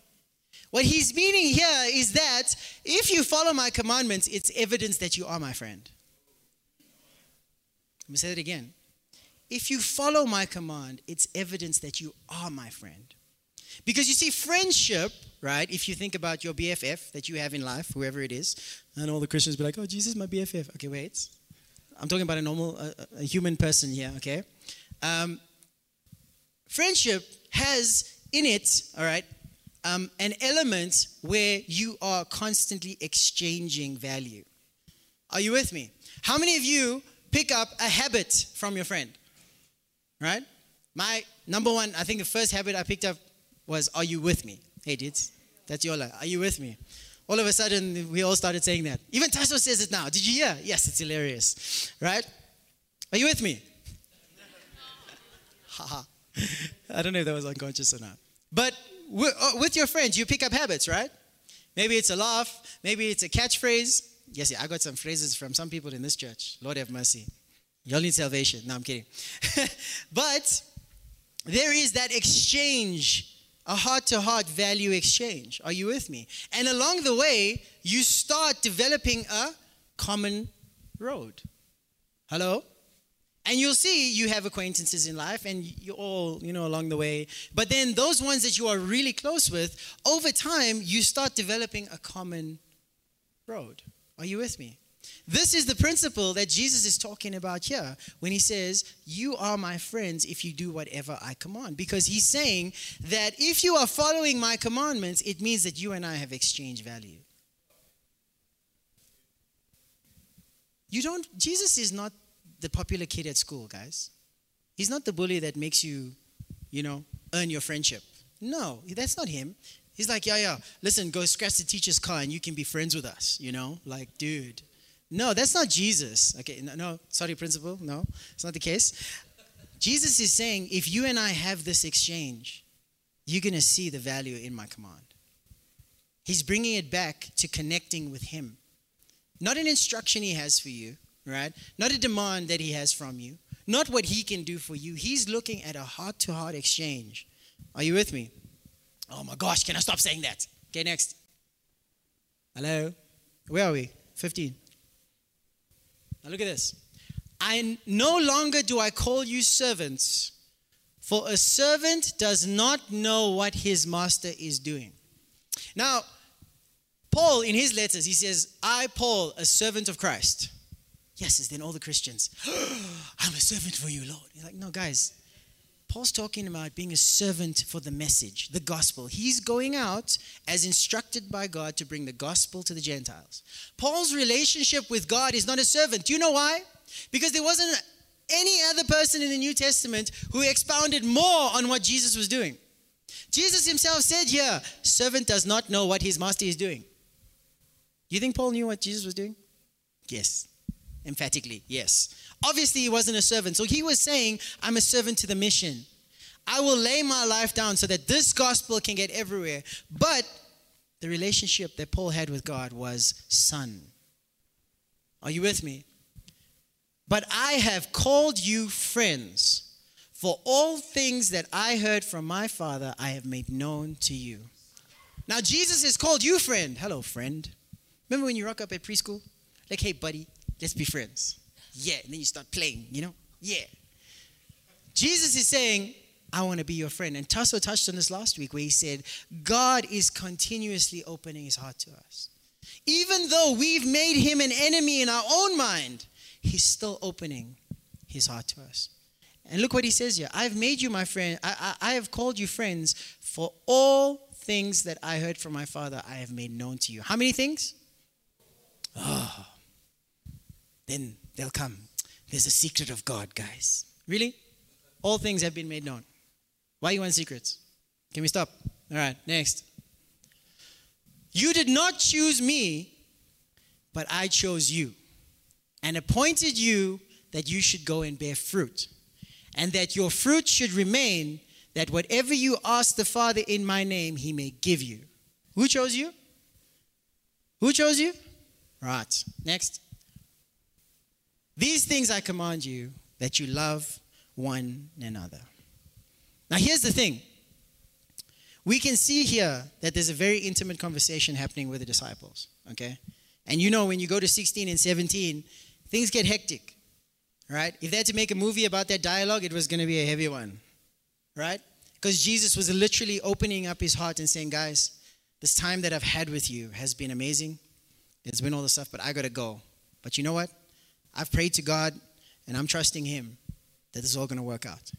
What he's meaning here is that if you follow my commandments, it's evidence that you are my friend. Let me say it again. If you follow my command, it's evidence that you are my friend. Because you see, friendship, right? If you think about your BFF that you have in life, whoever it is, and all the Christians be like, oh, Jesus, my BFF. Okay, wait. I'm talking about a normal, a human person here, okay? Um, friendship has in it, all right, um, an element where you are constantly exchanging value. Are you with me? How many of you pick up a habit from your friend? Right? My number one, I think the first habit I picked up was, Are you with me? Hey, dudes, that's life. Are you with me? All of a sudden, we all started saying that. Even Tasso says it now. Did you hear? Yes, it's hilarious. Right? Are you with me? Haha. I don't know if that was unconscious or not. But uh, with your friends, you pick up habits, right? Maybe it's a laugh, maybe it's a catchphrase. Yes, yeah, I got some phrases from some people in this church. Lord have mercy. Y'all need salvation. No, I'm kidding. but there is that exchange, a heart to heart value exchange. Are you with me? And along the way, you start developing a common road. Hello? And you'll see you have acquaintances in life and you all, you know, along the way. But then those ones that you are really close with, over time, you start developing a common road. Are you with me? This is the principle that Jesus is talking about here when he says, You are my friends if you do whatever I command. Because he's saying that if you are following my commandments, it means that you and I have exchanged value. You don't, Jesus is not the popular kid at school, guys. He's not the bully that makes you, you know, earn your friendship. No, that's not him. He's like, yeah, yeah, listen, go scratch the teacher's car and you can be friends with us, you know? Like, dude. No, that's not Jesus. Okay, no, no sorry, principal. No, it's not the case. Jesus is saying, if you and I have this exchange, you're going to see the value in my command. He's bringing it back to connecting with Him. Not an instruction He has for you, right? Not a demand that he has from you, not what he can do for you. He's looking at a heart to heart exchange. Are you with me? Oh my gosh, can I stop saying that? Okay, next. Hello? Where are we? 15. Now look at this. I no longer do I call you servants, for a servant does not know what his master is doing. Now, Paul, in his letters, he says, I, Paul, a servant of Christ. Yes, then all the Christians, I'm a servant for you, Lord. You're like, no, guys. Paul's talking about being a servant for the message, the gospel. He's going out as instructed by God to bring the gospel to the Gentiles. Paul's relationship with God is not a servant. Do you know why? Because there wasn't any other person in the New Testament who expounded more on what Jesus was doing. Jesus himself said here, servant does not know what his master is doing. Do you think Paul knew what Jesus was doing? Yes. Emphatically, yes. Obviously, he wasn't a servant. So he was saying, I'm a servant to the mission. I will lay my life down so that this gospel can get everywhere. But the relationship that Paul had with God was son. Are you with me? But I have called you friends, for all things that I heard from my Father, I have made known to you. Now, Jesus has called you friend. Hello, friend. Remember when you rock up at preschool? Like, hey, buddy, let's be friends. Yeah. And then you start playing, you know? Yeah. Jesus is saying, I want to be your friend. And Tasso touched on this last week where he said, God is continuously opening his heart to us. Even though we've made him an enemy in our own mind, he's still opening his heart to us. And look what he says here I've made you my friend, I, I, I have called you friends for all things that I heard from my Father, I have made known to you. How many things? Oh, then they'll come. There's a secret of God, guys. Really? All things have been made known. Why you want secrets? Can we stop? All right, next. You did not choose me, but I chose you and appointed you that you should go and bear fruit, and that your fruit should remain, that whatever you ask the Father in my name, he may give you. Who chose you? Who chose you? Right. Next. These things I command you that you love one another. Now, here's the thing we can see here that there's a very intimate conversation happening with the disciples, okay? And you know, when you go to 16 and 17, things get hectic, right? If they had to make a movie about that dialogue, it was going to be a heavy one, right? Because Jesus was literally opening up his heart and saying, guys, this time that I've had with you has been amazing. There's been all this stuff, but I got to go. But you know what? I've prayed to God and I'm trusting Him that this is all going to work out.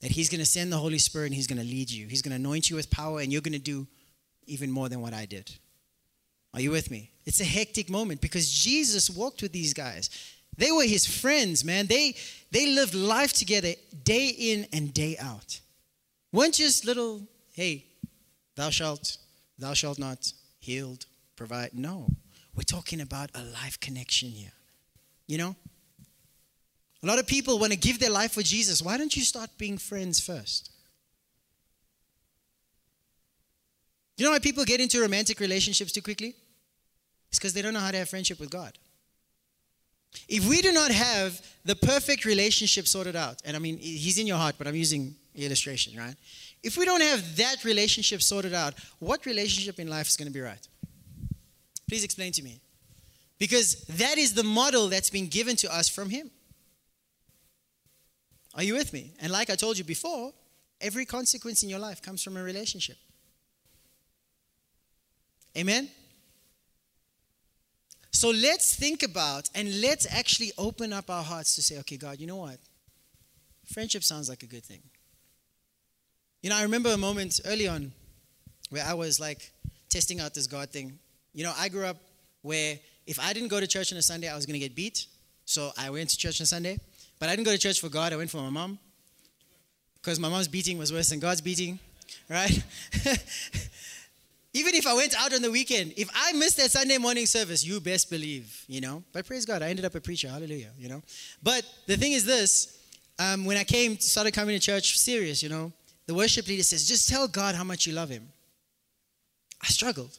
That He's going to send the Holy Spirit and He's going to lead you. He's going to anoint you with power and you're going to do even more than what I did. Are you with me? It's a hectic moment because Jesus walked with these guys. They were his friends, man. They they lived life together day in and day out. weren't just little, hey, thou shalt, thou shalt not, healed, provide. No. We're talking about a life connection here. You know? A lot of people want to give their life for Jesus. Why don't you start being friends first? You know why people get into romantic relationships too quickly? It's because they don't know how to have friendship with God. If we do not have the perfect relationship sorted out, and I mean, he's in your heart, but I'm using illustration, right? If we don't have that relationship sorted out, what relationship in life is going to be right? Please explain to me. Because that is the model that's been given to us from him. Are you with me? And like I told you before, every consequence in your life comes from a relationship. Amen? So let's think about and let's actually open up our hearts to say, okay, God, you know what? Friendship sounds like a good thing. You know, I remember a moment early on where I was like testing out this God thing. You know, I grew up where if I didn't go to church on a Sunday, I was going to get beat. So I went to church on Sunday. But I didn't go to church for God, I went for my mom. Because my mom's beating was worse than God's beating, right? Even if I went out on the weekend, if I missed that Sunday morning service, you best believe, you know. But praise God, I ended up a preacher, hallelujah, you know. But the thing is this um, when I came, started coming to church serious, you know, the worship leader says, just tell God how much you love him. I struggled.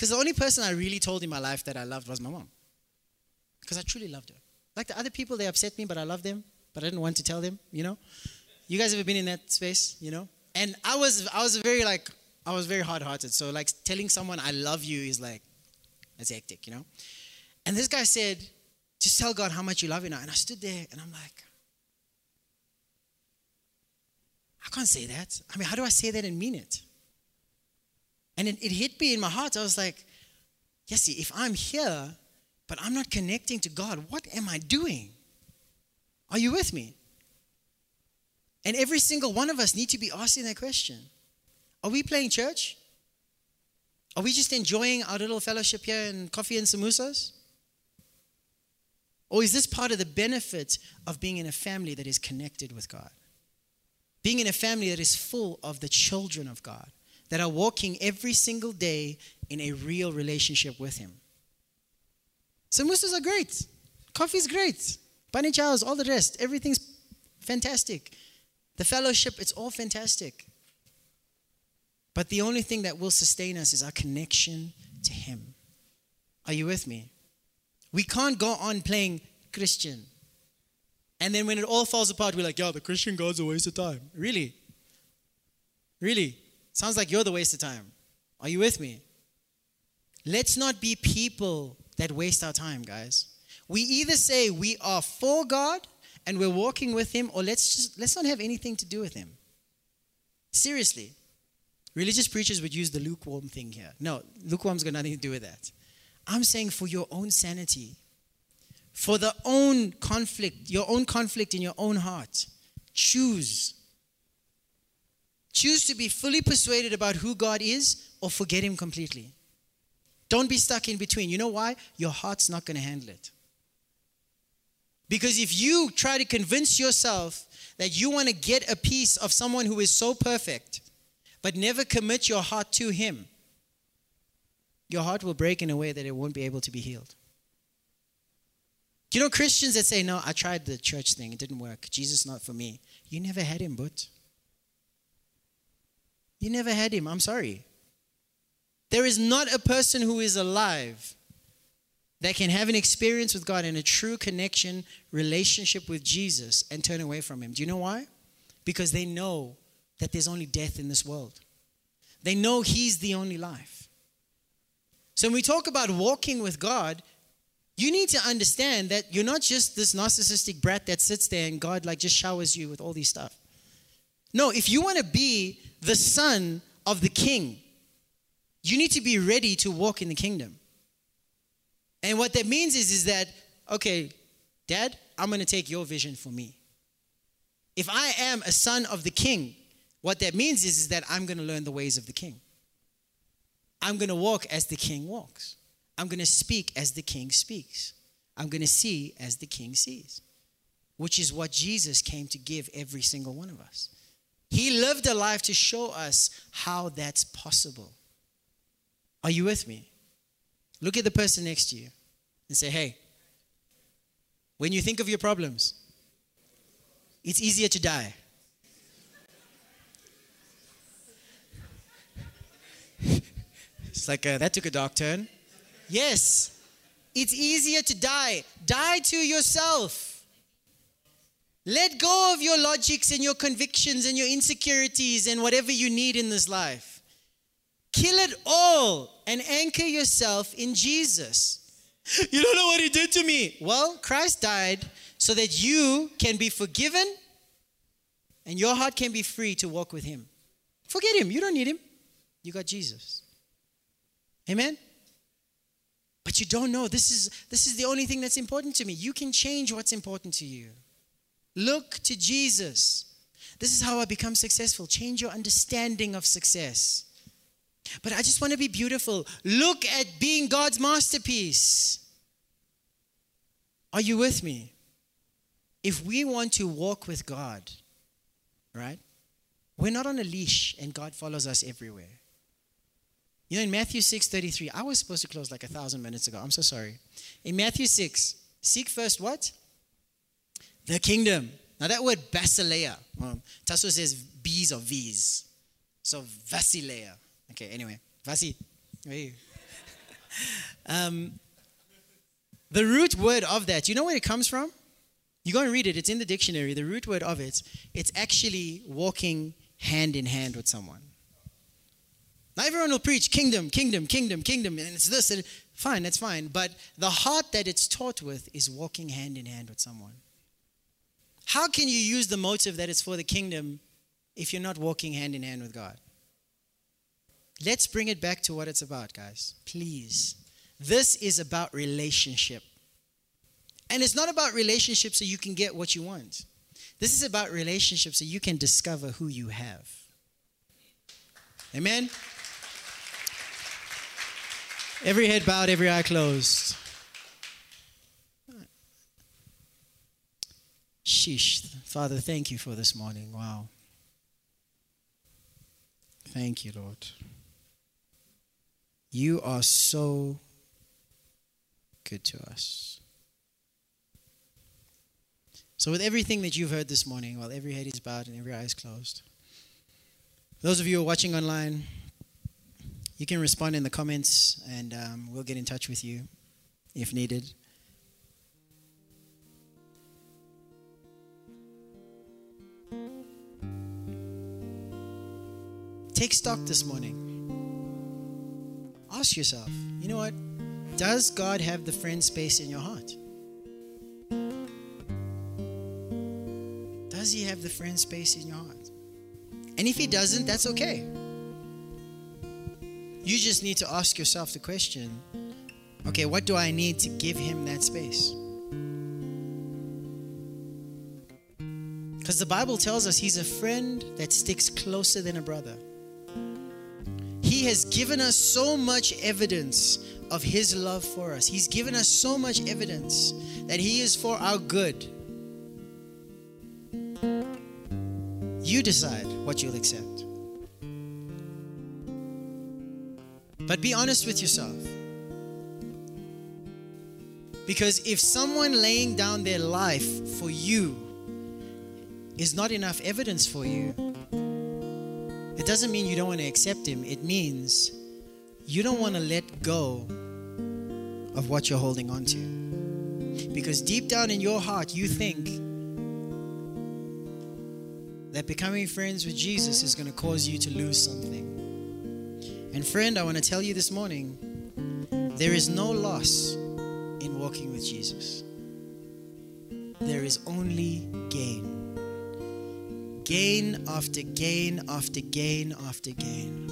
Because the only person I really told in my life that I loved was my mom. Because I truly loved her. Like the other people, they upset me, but I love them, but I didn't want to tell them, you know? You guys ever been in that space, you know? And I was, I was very like, I was very hard-hearted. So like telling someone I love you is like, that's hectic, you know? And this guy said, just tell God how much you love him now. And I stood there and I'm like, I can't say that. I mean, how do I say that and mean it? And it, it hit me in my heart. I was like, yes, see, if I'm here but I'm not connecting to God, what am I doing? Are you with me? And every single one of us need to be asking that question. Are we playing church? Are we just enjoying our little fellowship here and coffee and samosas? Or is this part of the benefit of being in a family that is connected with God? Being in a family that is full of the children of God, that are walking every single day in a real relationship with Him. Samosas are great. Coffee's great. Bunny chows, all the rest. Everything's fantastic. The fellowship, it's all fantastic. But the only thing that will sustain us is our connection to Him. Are you with me? We can't go on playing Christian. And then when it all falls apart, we're like, yeah, the Christian God's a waste of time. Really? Really? Sounds like you're the waste of time. Are you with me? Let's not be people that waste our time, guys. We either say we are for God and we're walking with Him, or let's just let's not have anything to do with Him. Seriously. Religious preachers would use the lukewarm thing here. No, lukewarm's got nothing to do with that. I'm saying for your own sanity, for the own conflict, your own conflict in your own heart, choose. Choose to be fully persuaded about who God is or forget Him completely. Don't be stuck in between. You know why? Your heart's not going to handle it. Because if you try to convince yourself that you want to get a piece of someone who is so perfect, but never commit your heart to Him, your heart will break in a way that it won't be able to be healed. You know, Christians that say, No, I tried the church thing, it didn't work. Jesus not for me. You never had him, but you never had him. I'm sorry. There is not a person who is alive that can have an experience with God and a true connection, relationship with Jesus and turn away from him. Do you know why? Because they know that there's only death in this world. They know he's the only life. So when we talk about walking with God, you need to understand that you're not just this narcissistic brat that sits there and God like just showers you with all these stuff. No, if you want to be the son of the king, you need to be ready to walk in the kingdom. And what that means is, is that, okay, dad, I'm going to take your vision for me. If I am a son of the king, what that means is, is that I'm going to learn the ways of the king. I'm going to walk as the king walks. I'm going to speak as the king speaks. I'm going to see as the king sees, which is what Jesus came to give every single one of us. He lived a life to show us how that's possible. Are you with me? Look at the person next to you and say, hey, when you think of your problems, it's easier to die It's like, uh, that took a dark turn. Yes, it's easier to die. Die to yourself. Let go of your logics and your convictions and your insecurities and whatever you need in this life. Kill it all and anchor yourself in Jesus. You don't know what he did to me. Well, Christ died so that you can be forgiven and your heart can be free to walk with him. Forget him. You don't need him. You got Jesus. Amen? But you don't know. This is, this is the only thing that's important to me. You can change what's important to you. Look to Jesus. This is how I become successful. Change your understanding of success. But I just want to be beautiful. Look at being God's masterpiece. Are you with me? If we want to walk with God, right? We're not on a leash and God follows us everywhere. You know, in Matthew 6 33, I was supposed to close like a thousand minutes ago. I'm so sorry. In Matthew 6, seek first what? The kingdom. Now, that word basileia, well, Tasso says B's or V's. So, Vasileia. Okay, anyway, Vasi. um, the root word of that, you know where it comes from? You go and read it, it's in the dictionary. The root word of it, it's actually walking hand in hand with someone. Now everyone will preach kingdom, kingdom, kingdom, kingdom, and it's this and fine, that's fine. But the heart that it's taught with is walking hand in hand with someone. How can you use the motive that it's for the kingdom if you're not walking hand in hand with God? Let's bring it back to what it's about, guys. Please. This is about relationship. And it's not about relationship so you can get what you want. This is about relationship so you can discover who you have. Amen? Every head bowed, every eye closed. Sheesh. Father, thank you for this morning. Wow. Thank you, Lord. You are so good to us. So, with everything that you've heard this morning, while every head is bowed and every eye is closed, those of you who are watching online, you can respond in the comments and um, we'll get in touch with you if needed. Take stock this morning. Ask yourself, you know what? Does God have the friend space in your heart? Does He have the friend space in your heart? And if he doesn't, that's okay. You just need to ask yourself the question okay, what do I need to give him that space? Because the Bible tells us he's a friend that sticks closer than a brother. He has given us so much evidence of his love for us. He's given us so much evidence that he is for our good. You decide what you'll accept. But be honest with yourself. Because if someone laying down their life for you is not enough evidence for you, it doesn't mean you don't want to accept him. It means you don't want to let go of what you're holding on to. Because deep down in your heart, you think that becoming friends with Jesus is going to cause you to lose something. And friend, I want to tell you this morning there is no loss in walking with Jesus, there is only gain gain after gain after gain after gain.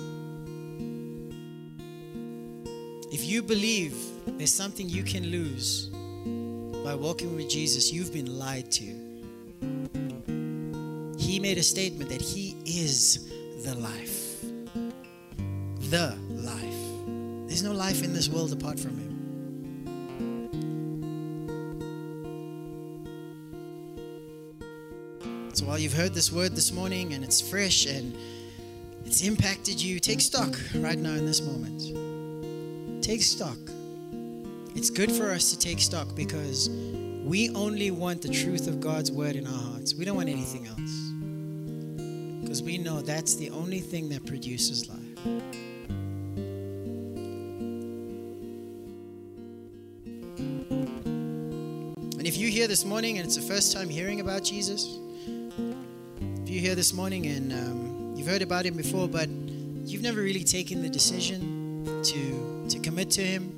If you believe there's something you can lose by walking with Jesus, you've been lied to. He made a statement that He is the life. The life. There's no life in this world apart from Him. You've heard this word this morning and it's fresh and it's impacted you, take stock right now in this moment. Take stock. It's good for us to take stock because we only want the truth of God's word in our hearts. We don't want anything else. Because we know that's the only thing that produces life. And if you hear this morning and it's the first time hearing about Jesus, you're here this morning and um, you've heard about him before, but you've never really taken the decision to, to commit to him,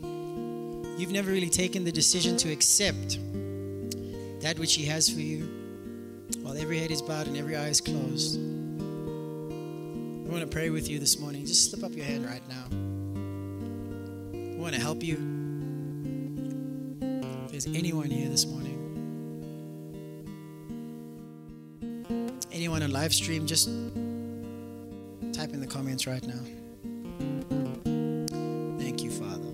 you've never really taken the decision to accept that which he has for you, while every head is bowed and every eye is closed. We want to pray with you this morning. Just slip up your hand right now. We want to help you. If there's anyone here this morning, live stream, just type in the comments right now. Thank you, Father.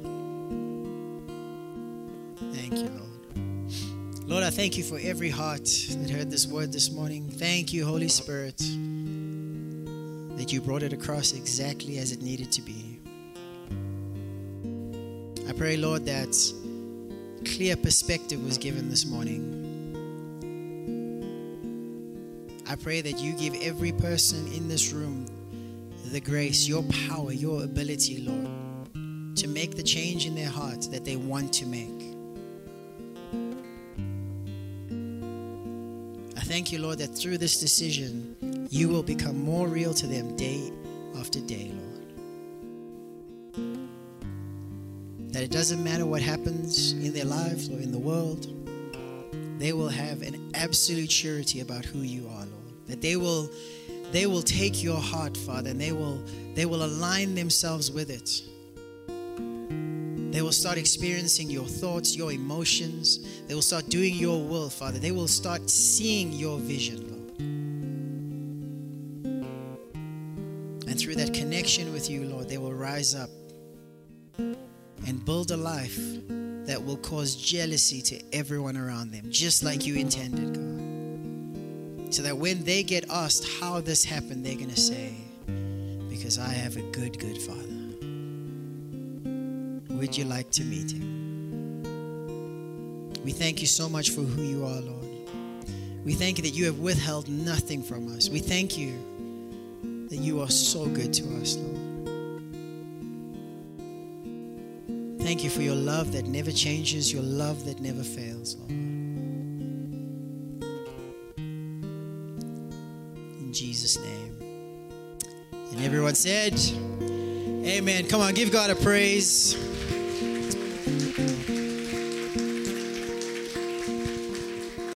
Thank you, Lord. Lord, I thank you for every heart that heard this word this morning. Thank you, Holy Spirit, that you brought it across exactly as it needed to be. I pray, Lord, that clear perspective was given this morning. I pray that you give every person in this room the grace, your power, your ability, Lord, to make the change in their heart that they want to make. I thank you, Lord, that through this decision, you will become more real to them day after day, Lord. That it doesn't matter what happens in their lives or in the world, they will have an absolute surety about who you are, Lord. That they will they will take your heart, Father, and they will they will align themselves with it. They will start experiencing your thoughts, your emotions. They will start doing your will, Father. They will start seeing your vision, Lord. And through that connection with you, Lord, they will rise up and build a life that will cause jealousy to everyone around them, just like you intended, God. So that when they get asked how this happened, they're going to say, Because I have a good, good Father. Would you like to meet him? We thank you so much for who you are, Lord. We thank you that you have withheld nothing from us. We thank you that you are so good to us, Lord. Thank you for your love that never changes, your love that never fails, Lord. Everyone said, Amen. Come on, give God a praise.